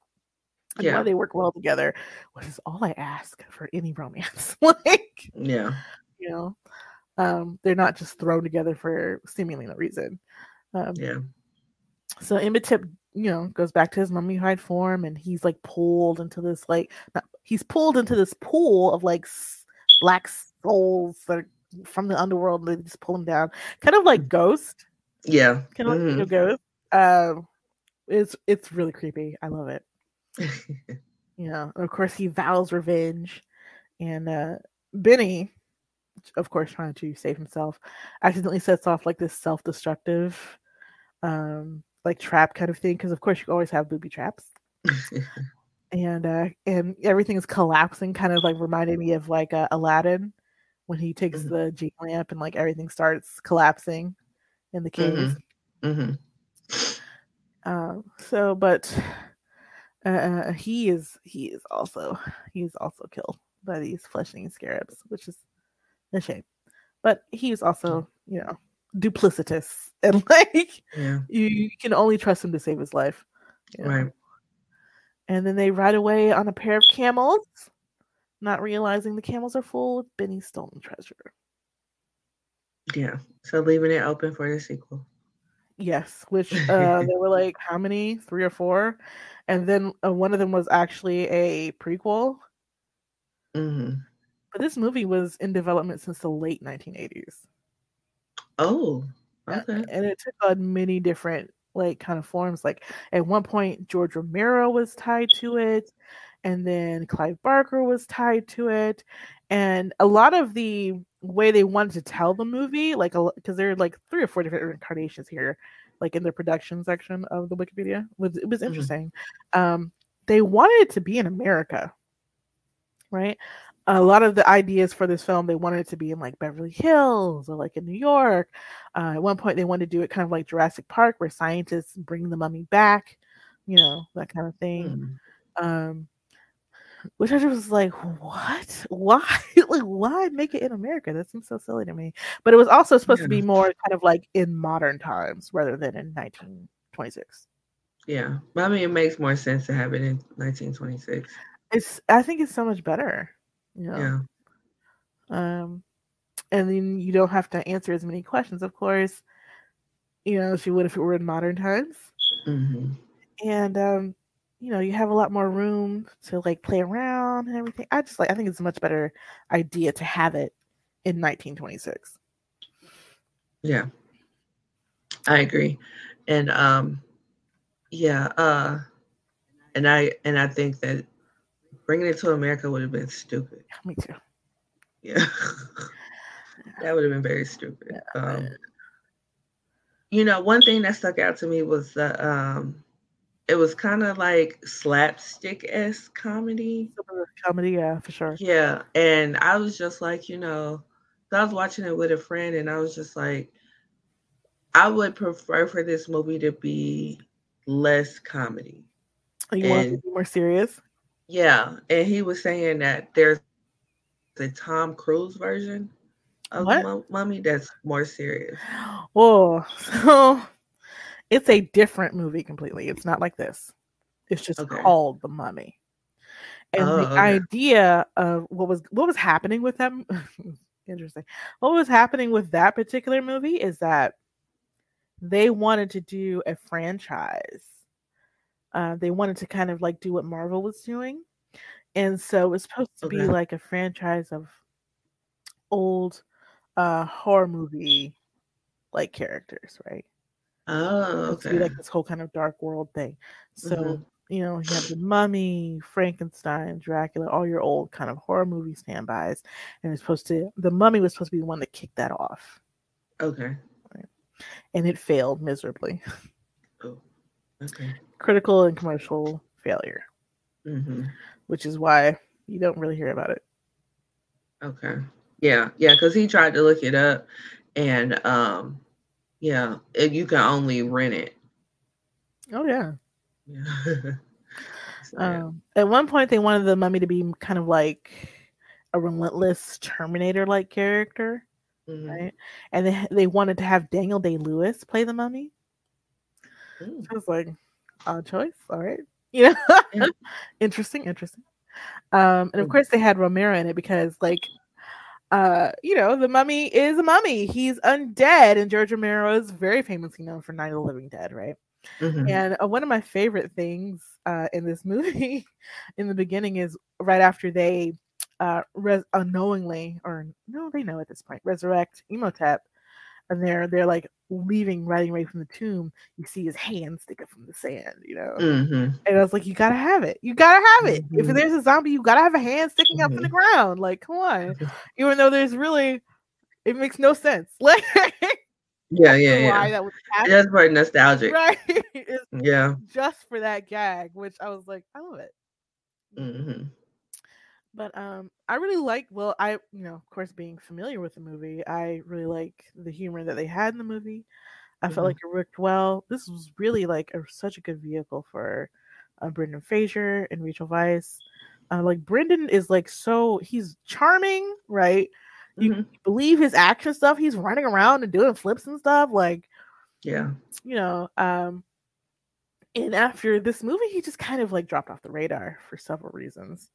and yeah. why they work well together, which is all I ask for any romance. like, yeah, you know. Um, they're not just thrown together for seemingly no reason. Um, yeah. So Imhotep, you know, goes back to his mummified form, and he's like pulled into this like not, he's pulled into this pool of like s- black souls that are from the underworld. They just pull him down, kind of like Ghost. Yeah, kind of mm-hmm. like Ghost. Um, it's it's really creepy. I love it. you know, of course, he vows revenge, and uh Benny of course trying to save himself accidentally sets off like this self-destructive um like trap kind of thing because of course you always have booby traps and uh and everything is collapsing kind of like reminded me of like uh, aladdin when he takes mm-hmm. the G lamp and like everything starts collapsing in the cave mm-hmm. Mm-hmm. Um, so but uh, uh, he is he is also he's also killed by these flesh eating scarabs which is a shame. But he's also, you know, duplicitous and like yeah. you, you can only trust him to save his life. You know? Right. And then they ride away on a pair of camels, not realizing the camels are full of Benny's stolen treasure. Yeah. So leaving it open for the sequel. Yes, which uh, they were like, how many? Three or four? And then uh, one of them was actually a prequel. Mm-hmm. But this movie was in development since the late 1980s. Oh, okay. And it took on many different like kind of forms. Like at one point, George Romero was tied to it, and then Clive Barker was tied to it, and a lot of the way they wanted to tell the movie, like because there are like three or four different incarnations here, like in the production section of the Wikipedia, was it was mm-hmm. interesting. Mm-hmm. Um, they wanted it to be in America, right? A lot of the ideas for this film, they wanted it to be in like Beverly Hills or like in New York. Uh, at one point, they wanted to do it kind of like Jurassic Park, where scientists bring the mummy back, you know, that kind of thing. Mm. Um, which I was like, what? Why? like, why make it in America? That seems so silly to me. But it was also supposed yeah. to be more kind of like in modern times rather than in 1926. Yeah, but I mean, it makes more sense to have it in 1926. It's. I think it's so much better. You know? Yeah. Um, and then you don't have to answer as many questions, of course. You know, if you would if it were in modern times. Mm-hmm. And um, you know, you have a lot more room to like play around and everything. I just like I think it's a much better idea to have it in 1926. Yeah. I agree. And um yeah, uh and I and I think that bringing it to America would have been stupid. Me too. Yeah. that would have been very stupid. Yeah, um you know, one thing that stuck out to me was the um it was kind of like slapstick s comedy. Comedy, yeah, for sure. Yeah, and I was just like, you know, I was watching it with a friend, and I was just like, I would prefer for this movie to be less comedy. You and, want to be more serious? Yeah, and he was saying that there's the Tom Cruise version of what? Mummy that's more serious. Oh, so it's a different movie completely. It's not like this. It's just okay. called The Mummy. And oh, the okay. idea of what was what was happening with them interesting. What was happening with that particular movie is that they wanted to do a franchise. Uh, they wanted to kind of like do what Marvel was doing. And so it was supposed to okay. be like a franchise of old uh horror movie like characters, right? Oh, okay. Be like this whole kind of dark world thing. So, mm-hmm. you know, you have the mummy, Frankenstein, Dracula, all your old kind of horror movie standbys. And it's supposed to the mummy was supposed to be the one that kicked that off. Okay. Right. And it failed miserably. Oh. Okay. Critical and commercial failure. Mm-hmm. Which is why you don't really hear about it. Okay. Yeah, yeah, because he tried to look it up and um yeah, you can only rent it. Oh yeah. Yeah. so, um, at one point, they wanted the mummy to be kind of like a relentless Terminator-like character, mm-hmm. right? And they they wanted to have Daniel Day Lewis play the mummy. Ooh. I was like, odd choice. All right, you know, yeah. interesting, interesting. Um, and of course, they had Romero in it because, like, uh, you know, the mummy is a mummy. He's undead, and George Romero is very famously known for Night of the Living Dead, right? Mm-hmm. And uh, one of my favorite things uh, in this movie, in the beginning, is right after they uh, res- unknowingly, or no, they know at this point, resurrect Imhotep and they're they're like leaving, riding away from the tomb. You see his hand sticking from the sand, you know. Mm-hmm. And I was like, you gotta have it. You gotta have it. Mm-hmm. If there's a zombie, you gotta have a hand sticking mm-hmm. up from the ground. Like, come on. Even though there's really, it makes no sense. Like. Yeah, yeah, yeah. That was That's very nostalgic, right? yeah, just for that gag, which I was like, I love it. Mm-hmm. But um, I really like. Well, I you know, of course, being familiar with the movie, I really like the humor that they had in the movie. I mm-hmm. felt like it worked well. This was really like a, such a good vehicle for uh, Brendan Fraser and Rachel Weisz. Uh, like Brendan is like so he's charming, right? You mm-hmm. believe his action stuff. He's running around and doing flips and stuff. Like, yeah, you know. Um, and after this movie, he just kind of like dropped off the radar for several reasons.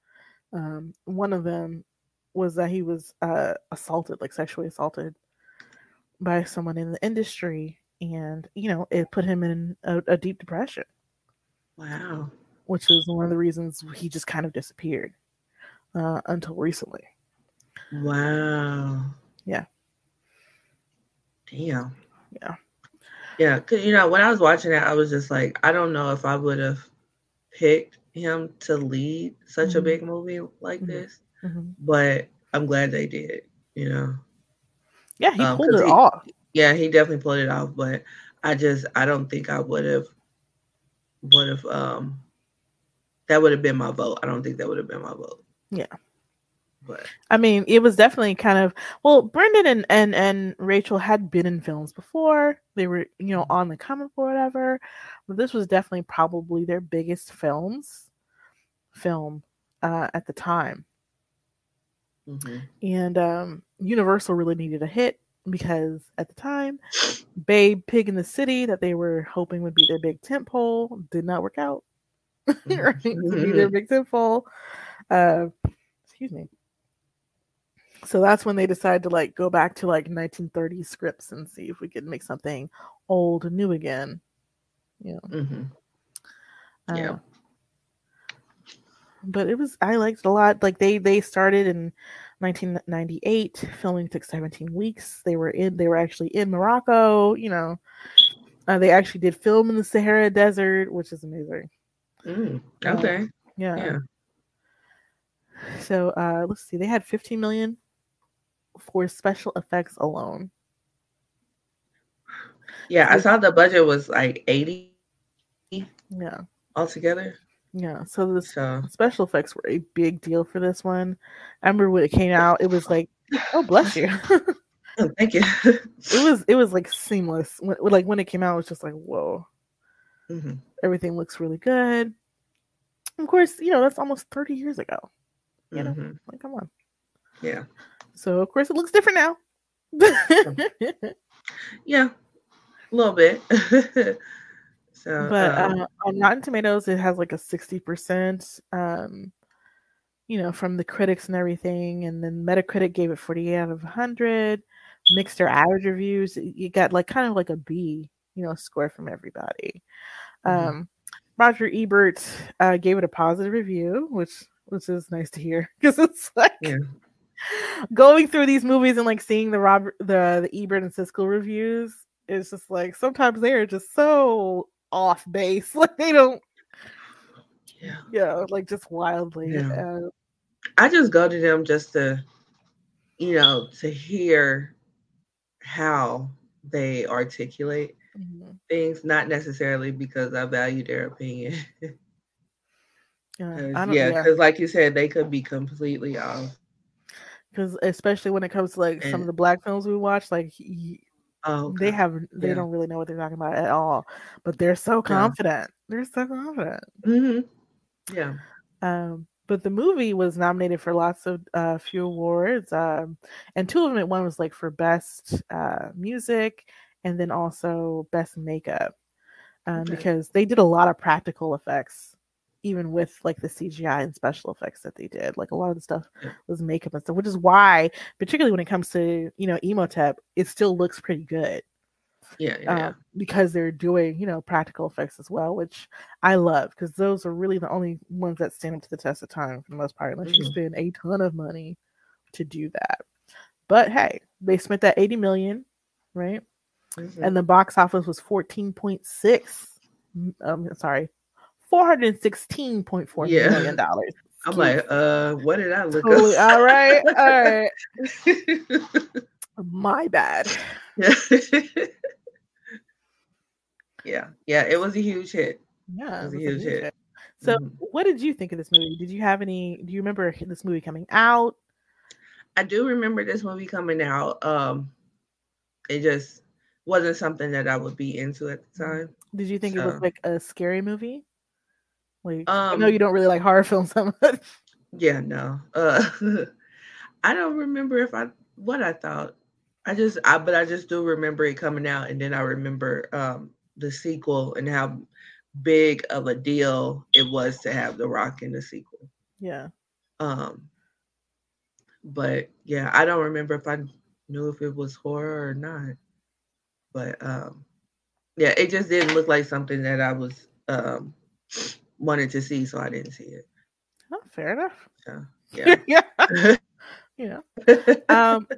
Um, one of them was that he was uh, assaulted, like sexually assaulted by someone in the industry, and you know it put him in a, a deep depression. Wow, which is one of the reasons he just kind of disappeared uh, until recently. Wow. Yeah. Damn. Yeah. Yeah, cause you know when I was watching it, I was just like, I don't know if I would have picked him to lead such mm-hmm. a big movie like mm-hmm. this, mm-hmm. but I'm glad they did. You know. Yeah, he um, pulled it he, off. Yeah, he definitely pulled it off, but I just I don't think I would have would have um that would have been my vote. I don't think that would have been my vote. Yeah. But I mean, it was definitely kind of well, Brendan and and and Rachel had been in films before. They were, you know, on the comic or whatever. But this was definitely probably their biggest films film uh at the time. Mm-hmm. And um Universal really needed a hit because at the time, Babe Pig in the City that they were hoping would be their big tent pole did not work out. right? To be their big tent pole. Uh excuse me. So that's when they decided to like go back to like 1930 scripts and see if we could make something old and new again. You know. Mm-hmm. Uh, yeah. But it was I liked it a lot. Like they they started in 1998. Filming took 17 weeks. They were in they were actually in Morocco. You know, uh, they actually did film in the Sahara Desert, which is amazing. Mm, okay. Uh, yeah. yeah. So uh, let's see. They had 15 million for special effects alone. Yeah, I saw the budget was like 80. Yeah. Altogether. Yeah, so the so. special effects were a big deal for this one. I remember when it came out, it was like, oh, bless you. oh, thank you. it was it was like seamless. When, like when it came out, it was just like, whoa. Mm-hmm. Everything looks really good. Of course, you know that's almost thirty years ago. You know, mm-hmm. like come on. Yeah. So of course it looks different now. yeah, a little bit. so, but um, uh, on Rotten Tomatoes, it has like a sixty percent. Um, you know, from the critics and everything, and then Metacritic gave it forty-eight out of hundred. Mixed or average reviews, you got like kind of like a B, you know, score from everybody. Mm-hmm. Um, Roger Ebert uh, gave it a positive review, which which is nice to hear because it's like yeah going through these movies and like seeing the Robert the the Ebert and Siskel reviews is just like sometimes they are just so off base. Like they don't yeah, yeah, like just wildly. Yeah. Uh, I just go to them just to, you know, to hear how they articulate mm-hmm. things, not necessarily because I value their opinion. yeah, because yeah, like you said, they could be completely off because especially when it comes to like and, some of the black films we watch, like he, oh, okay. they have they yeah. don't really know what they're talking about at all, but they're so confident. Yeah. They're so confident. Mm-hmm. Yeah. Um, but the movie was nominated for lots of uh, few awards, um, and two of them, one was like for best uh, music, and then also best makeup, um, okay. because they did a lot of practical effects even with like the CGI and special effects that they did. Like a lot of the stuff was makeup and stuff, which is why, particularly when it comes to you know Imhotep, it still looks pretty good. Yeah, yeah, um, because they're doing you know practical effects as well, which I love because those are really the only ones that stand up to the test of time for the most part, unless mm-hmm. you spend a ton of money to do that. But hey, they spent that eighty million, right? Mm-hmm. And the box office was fourteen point six. Um, sorry, four hundred sixteen point four yeah. million dollars. I'm like, uh, what did I look totally, up? All right, all right. My bad. Yeah. yeah, yeah. It was a huge hit. Yeah, it was, it was a, huge, a huge hit. hit. So, mm-hmm. what did you think of this movie? Did you have any? Do you remember this movie coming out? I do remember this movie coming out. Um, it just wasn't something that I would be into at the mm-hmm. time. Did you think so. it was like a scary movie? Like um, I know you don't really like horror films so much. Yeah, no. Uh I don't remember if I what I thought. I just I but I just do remember it coming out and then I remember um the sequel and how big of a deal it was to have The Rock in the sequel. Yeah. Um but yeah, I don't remember if I knew if it was horror or not. But um yeah, it just didn't look like something that I was um wanted to see, so I didn't see it. Oh, fair enough. So, yeah. yeah. yeah. Um,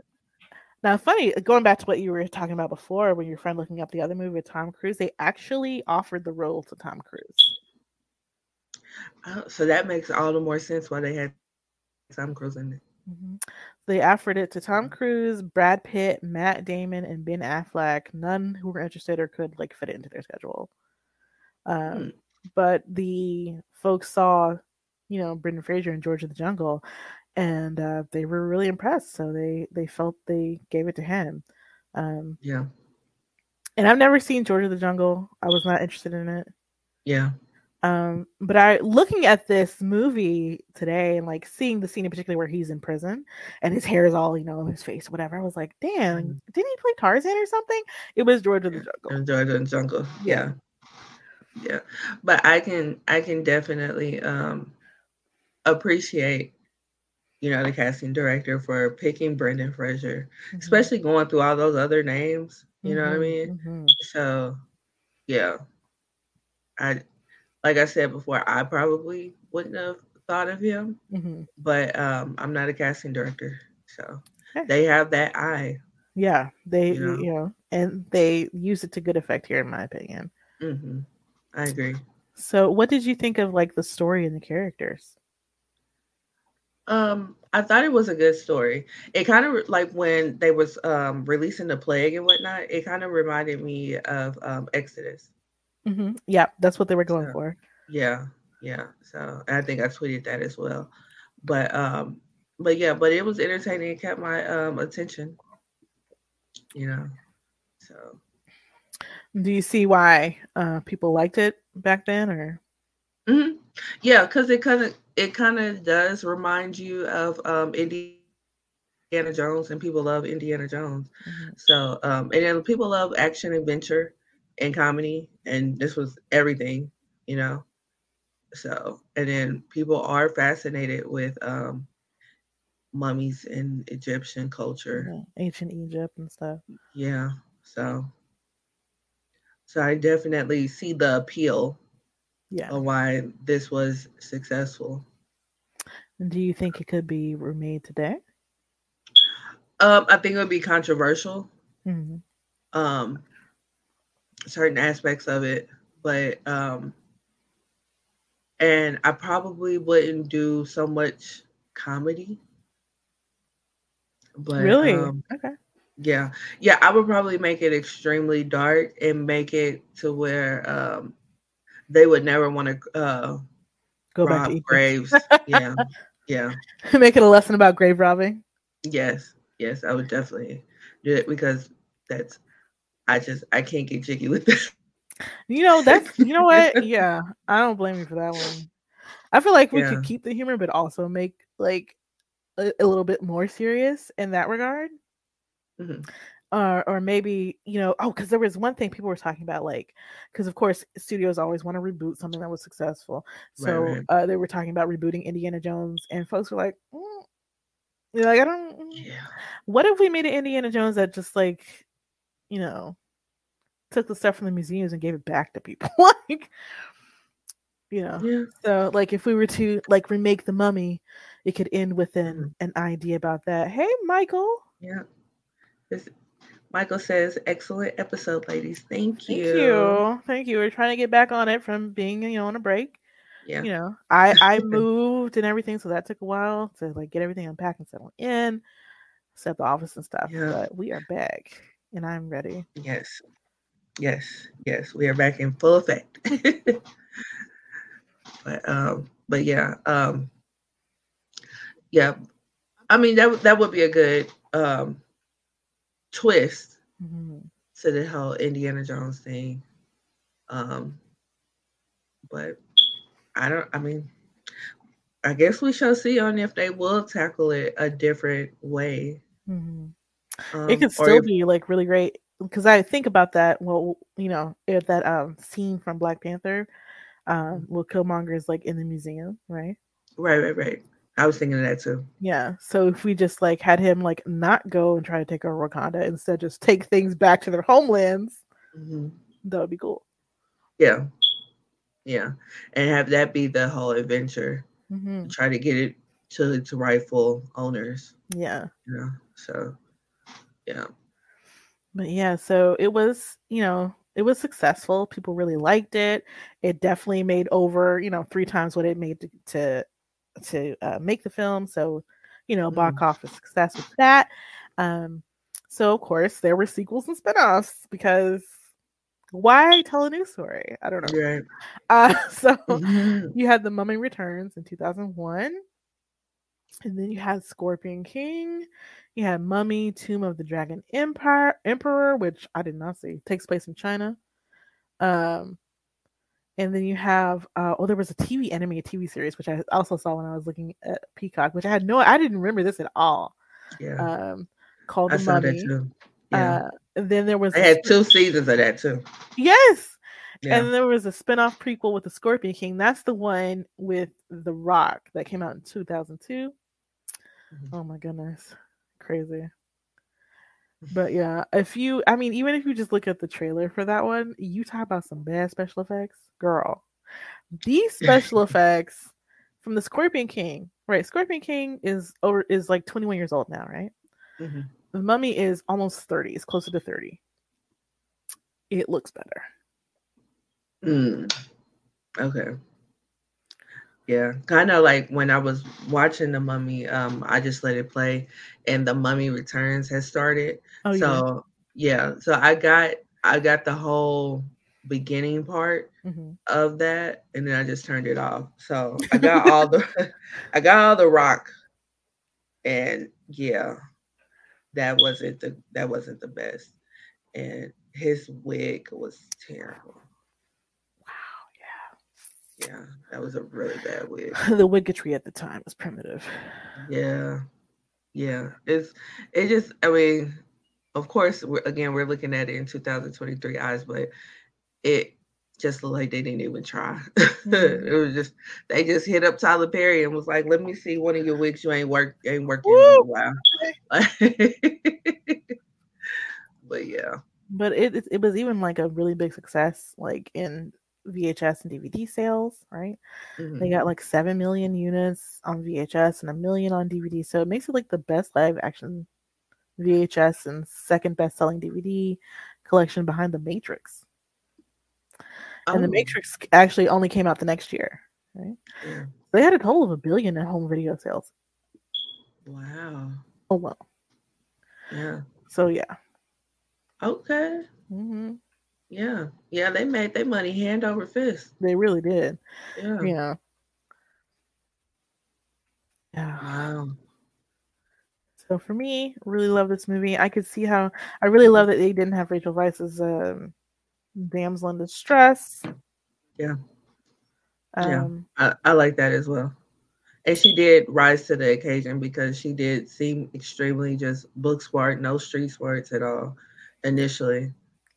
Now, funny, going back to what you were talking about before, when your friend looking up the other movie with Tom Cruise, they actually offered the role to Tom Cruise. Oh, so that makes all the more sense why they had Tom Cruise in it. Mm-hmm. They offered it to Tom Mm-hmm. Cruise, Brad Pitt, Matt Damon, and Ben Affleck. None who were interested or could like fit it into their schedule. Um, Hmm. But the folks saw, you know, Brendan Fraser and George of the Jungle, and uh, they were really impressed. So they they felt they gave it to him. Um, Yeah, and I've never seen George of the Jungle. I was not interested in it. yeah, Um, but I looking at this movie today and like seeing the scene in particular where he's in prison and his hair is all, you know, his face, whatever. I was like, damn, Mhm. didn't he play Tarzan or something? It was George of the Jungle. and Georgia and Jungle. Yeah. Yeah, But I can I can definitely um appreciate you know the casting director for picking Brendan Fraser, Mhm. especially going through all those other names. You know what I Mhm, mean? mhm. So, yeah, I like I said before, I probably wouldn't have thought of him, Mhm. but um, I'm not a casting director, so Okay. they have that eye. Yeah, they You know? you know, and they use it to good effect here, in my opinion. I agree. So, what did you think of like the story and the characters? Um, I thought it was a good story. It kind of like when they was um releasing the plague and whatnot. It kind of reminded me of um Exodus. Mm-hmm. Yeah, that's what they were going So- for. Yeah, yeah. So I think I tweeted that as well. But um, but yeah, but it was entertaining. It kept my um attention. You know, so Do you see why uh, people liked it back then, or? mhm. yeah, because it kind of it kind of does remind you of um Indiana Jones, and people love Indiana Jones. Mhm. So um, and then people love action, adventure, and comedy, and this was everything. You know. So and then people are fascinated with um mummies in Egyptian culture. Yeah, ancient Egypt and stuff. Yeah. So so I definitely see the appeal Yeah. of why this was successful. And do you think it could be remade today? Um, I think it would be controversial, Mhm. um, certain aspects of it, but um, and I probably wouldn't do so much comedy. But really? um, okay. Yeah, yeah, I would probably make it extremely dark and make it to where um they would never want to uh Go back rob to graves. yeah, yeah, Make it a lesson about grave robbing. yes, yes, I would definitely do it because that's I just I can't get jiggy with this. You know, that's you know what? Yeah, I don't blame you for that one. I feel like we Yeah. could keep the humor, but also make like a, a little bit more serious in that regard. Mhm. Or, or maybe you know, oh, because there was one thing people were talking about, like, because of course studios always want to reboot something that was successful. So right. Uh, they were talking about rebooting Indiana Jones, and folks were like, mm. Like, I don't. mm. Yeah, What if we made an Indiana Jones that just like, you know, took the stuff from the museums and gave it back to people? like, you know. yeah, So, like, if we were to like remake the Mummy, it could end with an Mhm. an idea about that. Hey, Michael. yeah. This, Michael says, "Excellent episode, ladies. Thank Thank you." you. Thank you. We're trying to get back on it from being, you know, on a break. Yeah, You know, I I moved and everything, so that took a while to like get everything unpacked and settle in, set up the office and stuff. Yeah. But we are back, and I'm ready. yes, yes, yes. We are back in full effect. but um, but yeah, um, yeah. I mean that that would be a good um twist Mhm. to the whole Indiana Jones thing. Um, but I don't. I mean, I guess we shall see on if they will tackle it a different way. Mhm. Um, it could still if- be like really great because I think about that. Well, you know, if that um scene from Black Panther, um, Will Killmonger is like in the museum, right? right, right, right. I was thinking of that too. Yeah. So if we just like had him like not go and try to take over Wakanda, instead just take things back to their homelands, hmm that would be cool. Yeah, yeah, and have that be the whole adventure. hmm Try to get it to its rightful owners. Yeah. Yeah. so Yeah. But yeah, so it was, you know, it was successful. People really liked it. It definitely made over, you know, three times what it made to to, to uh, make the film. So, you know, box Mm. office success with that. Um, so of course there were sequels and spin-offs because why tell a new story? I don't know. Right. Uh, so Mhm. you had The Mummy Returns in 2001. And then you had Scorpion King. You had Mummy, Tomb of the Dragon Empire Emperor, which I did not see. Takes place in China. Um and then you have uh oh there was a TV anime, a TV series, which I also saw when I was looking at Peacock, which I had no I didn't remember this at all. Yeah. Um called I The saw that Mummy. too. Yeah. Uh then there was I had two seasons of that too. Yes. Yeah. And there was a spin-off prequel with the Scorpion King. That's the one with The Rock that came out in 2002. Mhm. Oh my goodness. Crazy. But yeah, if you I mean even if you just look at the trailer for that one, you talk about some bad special effects, girl. These special effects from the Scorpion King, right? Scorpion King is over is like 21 years old now, right? Mhm. The mummy is almost 30, it's closer to 30. It looks better. Mm. Okay. Yeah, kind of like when I was watching the Mummy, um, I just let it play, and the Mummy Returns has started. Oh yeah. so yeah, so I got I got the whole beginning part Mhm. of that, and then I just turned it off. So I got all the I got all the rock, and yeah, that wasn't the that wasn't the best, and his wig was terrible. Yeah, that was a really bad wig. the wiggetry at the time was primitive. Yeah, yeah. It's it just. I mean, of course, we're, again, we're looking at it in 2023 eyes, but it just looked like they didn't even try. Mhm. it was just they just hit up Tyler Perry and was like, "Let me see one of your wigs you ain't work ain't working in a while." but yeah, But it it was even like a really big success, like in VHS and DVD sales, right? They mhm, got like seven million units on VHS and a million on DVD. So it makes it like the best live action VHS and second best selling DVD collection behind The Matrix. And The Oh, Matrix actually only came out the next year. Right? yeah. They had a total of a billion in home video sales Wow. alone. Yeah. So yeah. Okay. hmm Yeah. Yeah. They made their money hand over fist. They really did. Yeah. Yeah. Yeah. Wow. So for me, really love this movie. I could see how I really love that they didn't have Rachel Weisz's um, damsel in distress. Yeah. Yeah. Um, I, I like that as well. And she did rise to the occasion because she did seem extremely just book smart, no street smarts at all initially.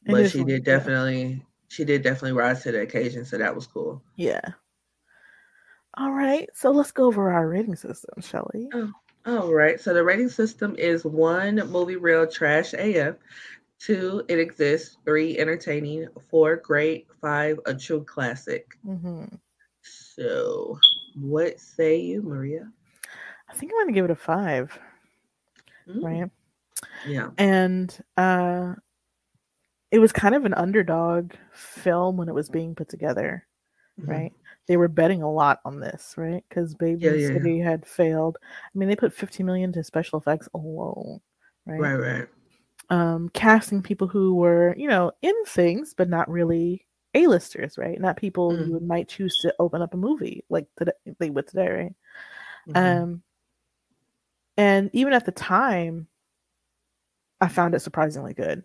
But she did yeah. definitely she did definitely rise to the occasion, so that was cool. yeah. All right. So let's go over our rating system, shall we? All right. So the rating system is one movie real trash AF, two it exists, three entertaining, four great, five a true classic. hmm So what say you, Maria? I think I'm going to give it a five, Mm, right? Yeah. And uh, it was kind of an underdog film when it was being put together, Mhm. right? They were betting a lot on this, right? Because Baby Yeah, yeah, yeah. City had failed. I mean, they put 50 million to special effects alone, right? Right, right. um, casting people who were, you know, in things, but not really A-listers, right? Not people Mm. you might choose to open up a movie like today, they would today, right? Mhm. Um, and even at the time, I found it surprisingly good.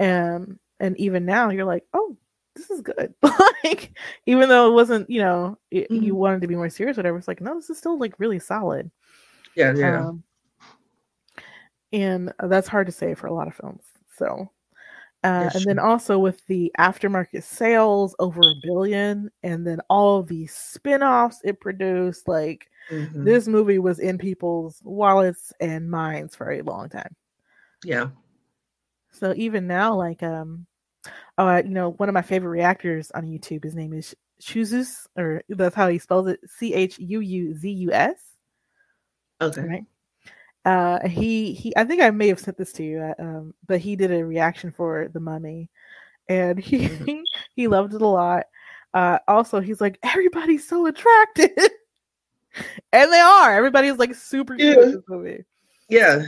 Um, and even now, you're like, oh, this is good. like, even though it wasn't, you know, it, you Mhm. wanted to be more serious, or whatever. It's like, no, this is still like really solid. yeah, yeah. Um, and that's hard to say for a lot of films. So, uh, That's and then true. also with the aftermarket sales over a billion, and then all the spin offs it produced, like Mhm. this movie was in people's wallets and minds for a long time. Yeah. So even now, like, um, oh, I, you know, one of my favorite reactors on YouTube, his name is Chuzus, or that's how he spells it C H U U Z U S. Okay. right? Uh, he he. I think I may have sent this to you, uh, um, but he did a reaction for the Mummy, and he Mhm. he loved it a lot. Uh, also, he's like everybody's so attractive, and they are. Everybody's like super cute in this movie. Yeah,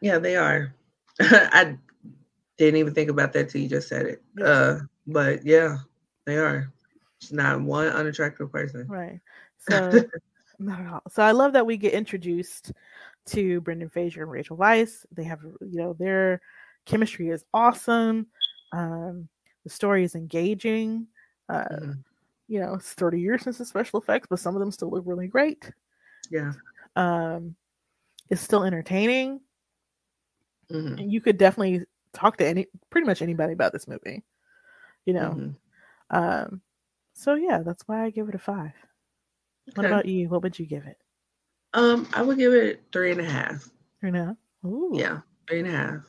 yeah, they are. I didn't even think about that till you just said it. Yeah. Uh, but yeah, they are. It's not one unattractive person. Right. So not at all. So I love that we get introduced to Brendan Fraser and Rachel Weisz. They have, you know, their chemistry is awesome. Um, the story is engaging. Uh, Mhm. you know, it's 30 years since the special effects, but some of them still look really great. Yeah. Um, it's still entertaining. Mhm. And you could definitely talk to any pretty much anybody about this movie. You know. Mhm. Um, so yeah, that's why I give it a five. What about you? What would you give it? Um, I would give it three and a half. You know? Ooh. Yeah, three and a half.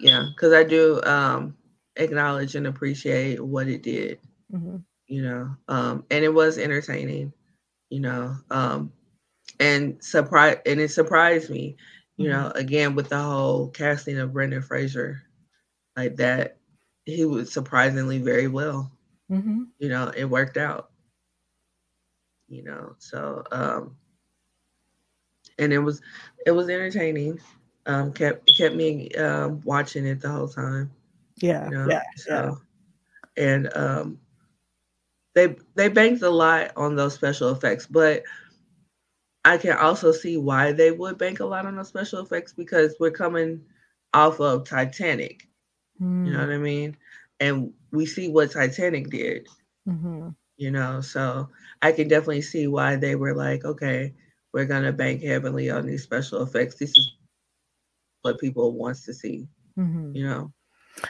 Yeah, because I do um acknowledge and appreciate what it did. hmm you know um and it was entertaining you know um and surprise and it surprised me you know again with the whole casting of brendan fraser like that he was surprisingly very well. Hmm you know it worked out. You know so um and it was it was entertaining. Um kept kept me um watching it the whole time. Yeah. you know Yeah. so and um they they banked a lot on those special effects but i can also see why they would bank a lot on those special effects because we're coming off of titanic you know what i mean and we see what titanic did Mm-hmm. you know so i can definitely see why they were like okay we're gonna bank heavily on these special effects this is what people wants to see hmm you know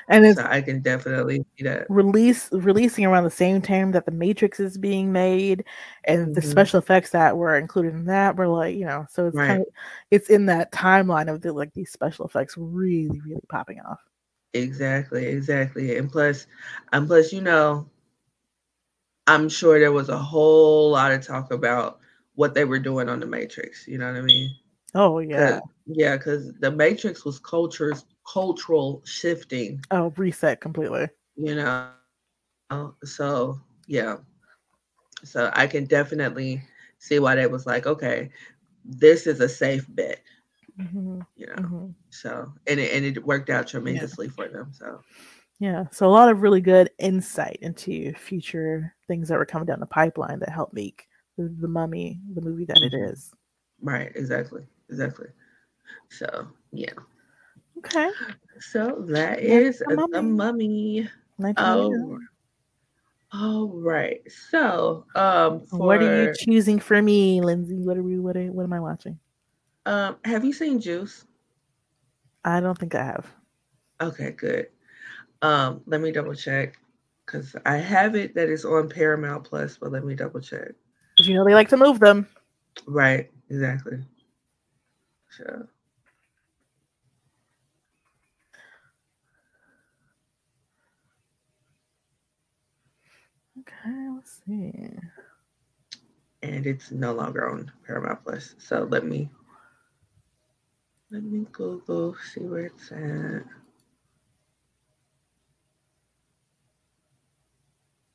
And it's so i can definitely see that release releasing around the same time that the Matrix is being made, and the Mhm. special effects that were included in that were like, you know, so it's Right. kind of it's in that timeline of the like these special effects really, really popping off. Exactly, exactly. And plus, and plus, you know, I'm sure there was a whole lot of talk about what they were doing on the Matrix. You know what I mean? Oh yeah. yeah, because the Matrix was cultures cultural shifting. Oh, reset completely. You know, so yeah, so I can definitely see why they was like, okay, this is a safe bet. Hmm You know, hmm so and it, and it worked out tremendously for them. So Yeah. So a lot of really good insight into future things that were coming down the pipeline that helped make the, the Mummy the movie that it Mhm. right, exactly, exactly. So yeah. Okay. So that is the the mummy. mummy. 1989. Oh, all right. So, um, for, What are you choosing for me, Lindsay? What are we? What are, what am I watching? Um, have you seen Juice? I don't think I have. Okay, good. Um, let me double check because I have it that is on Paramount Plus, but let me double check. Because you know they like to move them. Right, exactly. So, Okay, let's see. and it's no longer on Paramount Plus. So let me let me Google see where it's at.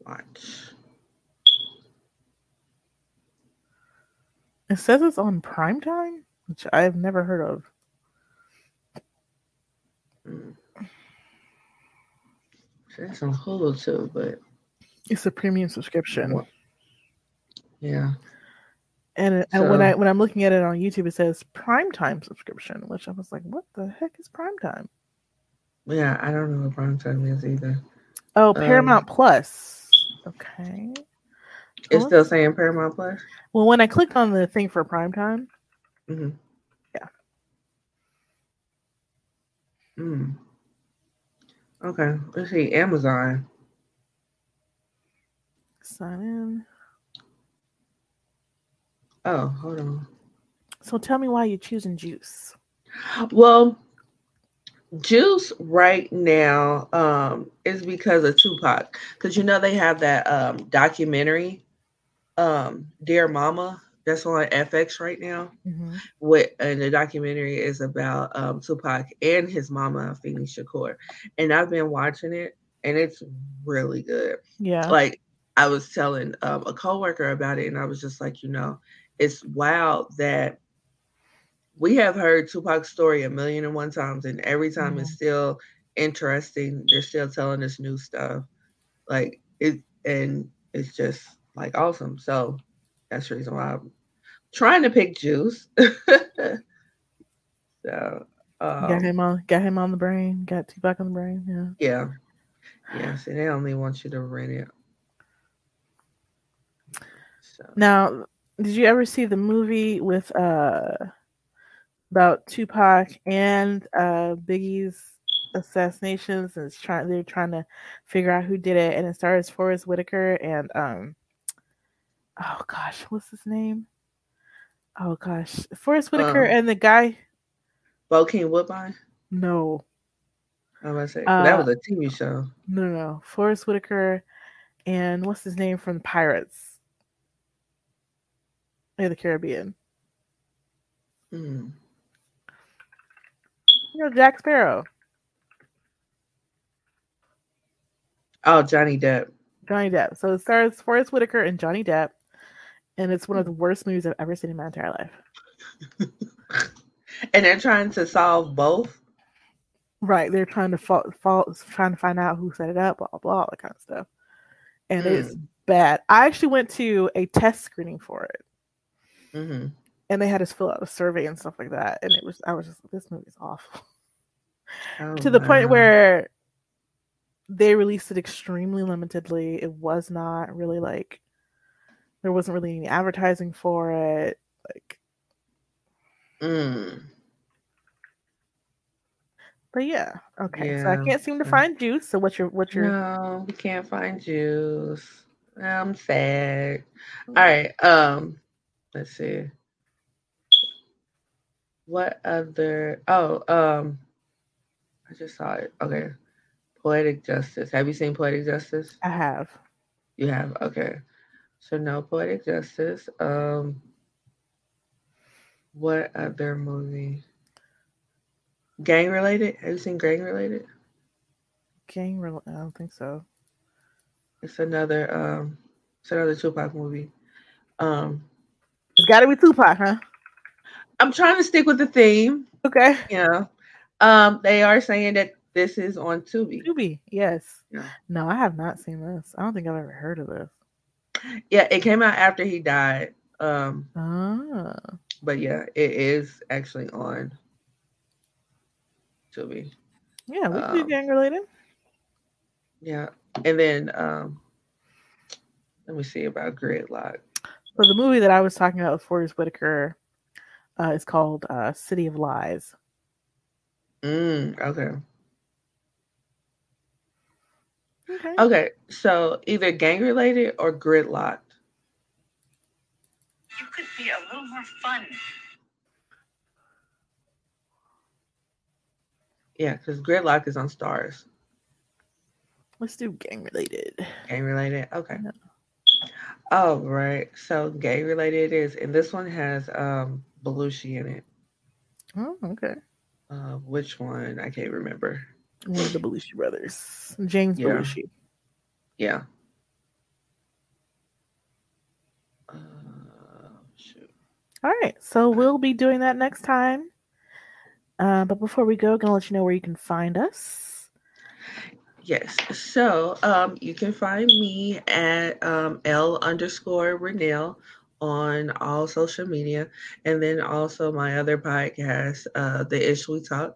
Watch. It says it's on Primetime, which I've never heard of. Mm. It's on Hulu too, but It's a premium subscription, yeah. And, it, and when I when I'm looking at it on YouTube, it says Primetime subscription, which I was like, "What the heck is Primetime?" Yeah, I don't know what prime time is either. Oh, Um, Paramount Plus. Okay. It's still saying Paramount Plus. Well, when I clicked on the thing for Primetime, Mm-hmm. Yeah. Mm. Okay, let's see. Amazon. sign in. Oh, hold on. So tell me why you're choosing Juice. Well, Juice right now um is because of Tupac. Because you know they have that um documentary, um, Dear Mama, that's on FX right now. Mhm. What and the documentary is about um, Tupac and his mama, Afeni Shakur, and I've been watching it, and it's really good. Yeah. Like I was telling um, a coworker about it, and I was just like, you know, it's wild that we have heard Tupac's story a million and one times, and every time it's still interesting. They're still telling us new stuff, like it, and it's just like awesome. So that's the reason why I'm trying to pick Juice. so got um, him on got him on the brain. Got Tupac on the brain. Yeah. yeah, yeah. So they only want you to rent it. So Now, did you ever see the movie with uh about Tupac and uh Biggie's assassinations and it's trying they're trying to figure out who did it and it stars Forrest Whitaker and um oh gosh, what's his name? Oh gosh. Forrest Whitaker Um, and the guy Bokeem Woodbine. no. I'm gonna say Uh, that was a TV show. No, no, no. Forrest Whitaker and what's his name from Pirates? In the Caribbean. Hmm. You know, Jack Sparrow. Oh, Johnny Depp. Johnny Depp. So it stars Forrest Whitaker and Johnny Depp, and it's one of the worst movies I've ever seen in my entire life. and they're trying to solve both. Right? They're trying to trying to find out who set it up, blah blah, blah all that kind of stuff, and it's bad. I actually went to a test screening for it, hmm and they had us fill out a survey and stuff like that, and it was I was just like, this movie's awful Oh, to the point where they released it extremely limitedly. It was not really like there wasn't really any advertising for it. Like Mm. But yeah, okay. So I can't seem to Mm. find juice. So what's your what's your No, we can't find juice. I'm sad. All right. Um, let's see. What other? Oh, um, I just saw it. Okay, Poetic Justice. Have you seen Poetic Justice? I have. You have. Okay. So no Poetic Justice. Um, what other movie? Gang related? Have you seen Gang related? Gang rel- I don't think so. It's another um, it's another Tupac movie. Um, It's gotta be Tupac, huh? I'm trying to stick with the theme. Okay. Yeah. Um, they are saying that this is on Tubi. Tubi, yes. Yeah. No, I have not seen this. I don't think I've ever heard of this. Yeah, it came out after he died. Um, Ah. but yeah, it is actually on Tubi. Yeah, we can do Um, gang related. Yeah, and then um, let me see about Gridlock. So the movie that I was talking about with Forrest Whitaker uh, is called uh, City of Lies. Mm, okay. Okay. Okay, so either gang related or gridlocked. You could be a little more fun. Yeah, because gridlock is on stars. Let's do gang related. Gang related. Okay. Yeah. Oh right. So gay related it is, and this one has um Belushi in it. Oh, okay. Uh, which one? I can't remember. One of the Belushi brothers. James Yeah. Belushi. Yeah. Uh, shoot. All right, so we'll be doing that next time. Uh, but before we go, I'm gonna let you know where you can find us. Yes. So um, you can find me at um, L underscore Renell on all social media. And then also my other podcast, uh, The Ish We Talk.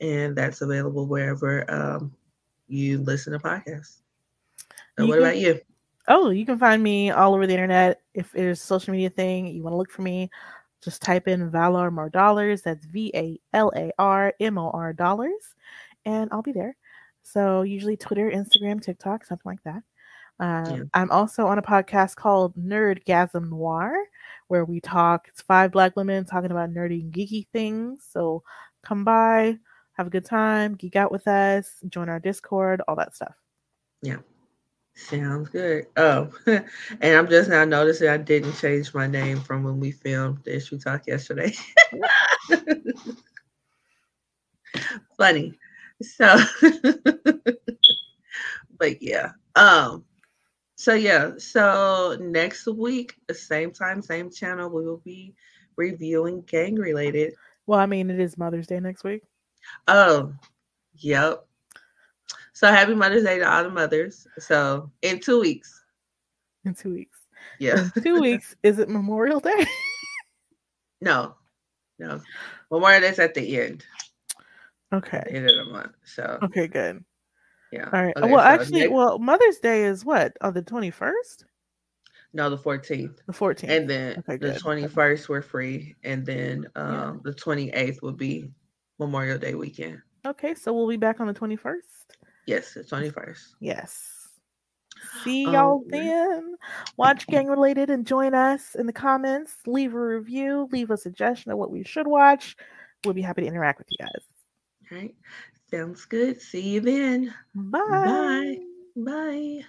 And that's available wherever um, you listen to podcasts. And what can- about you? Oh, you can find me all over the internet. If there's a social media thing you want to look for me, just type in Valar Mor Dollars. That's V A L A R M O R dollars, and I'll be there. So usually Twitter, Instagram, TikTok, something like that. Um, Yeah. I'm also on a podcast called Nerdgasm Noir, where we talk. It's five black women talking about nerdy and geeky things. So come by, have a good time, geek out with us, join our Discord, all that stuff. Yeah. Sounds good. Oh, and I'm just now noticing I didn't change my name from when we filmed the Ish We Talk yesterday. Funny. So, but yeah. Um. So yeah. So next week, the same time, same channel, we will be reviewing gang related. Well, I mean, it is Mother's Day next week. Oh, yep. So happy Mother's Day to all the mothers. So in two weeks. In two weeks. Yeah. In two weeks. Is it Memorial Day? no. No. Memorial Day's at the end. Okay. End of the month. So Okay, good. yeah. All right. Okay, well, so actually, next- well, Mother's Day is what? On the 21st? no, the 14th. The 14th. And then Okay, the 21st we're free. And then Yeah. um the 28th will be Memorial Day weekend. okay, so we'll be back on the 21st. Yes, the 21st. Yes. See Oh, y'all yeah. then. Watch Gang Related and join us in the comments. Leave a review. Leave a suggestion of what we should watch. We'll be happy to interact with you guys. All right. Sounds good. See you then. Bye. Bye. Bye.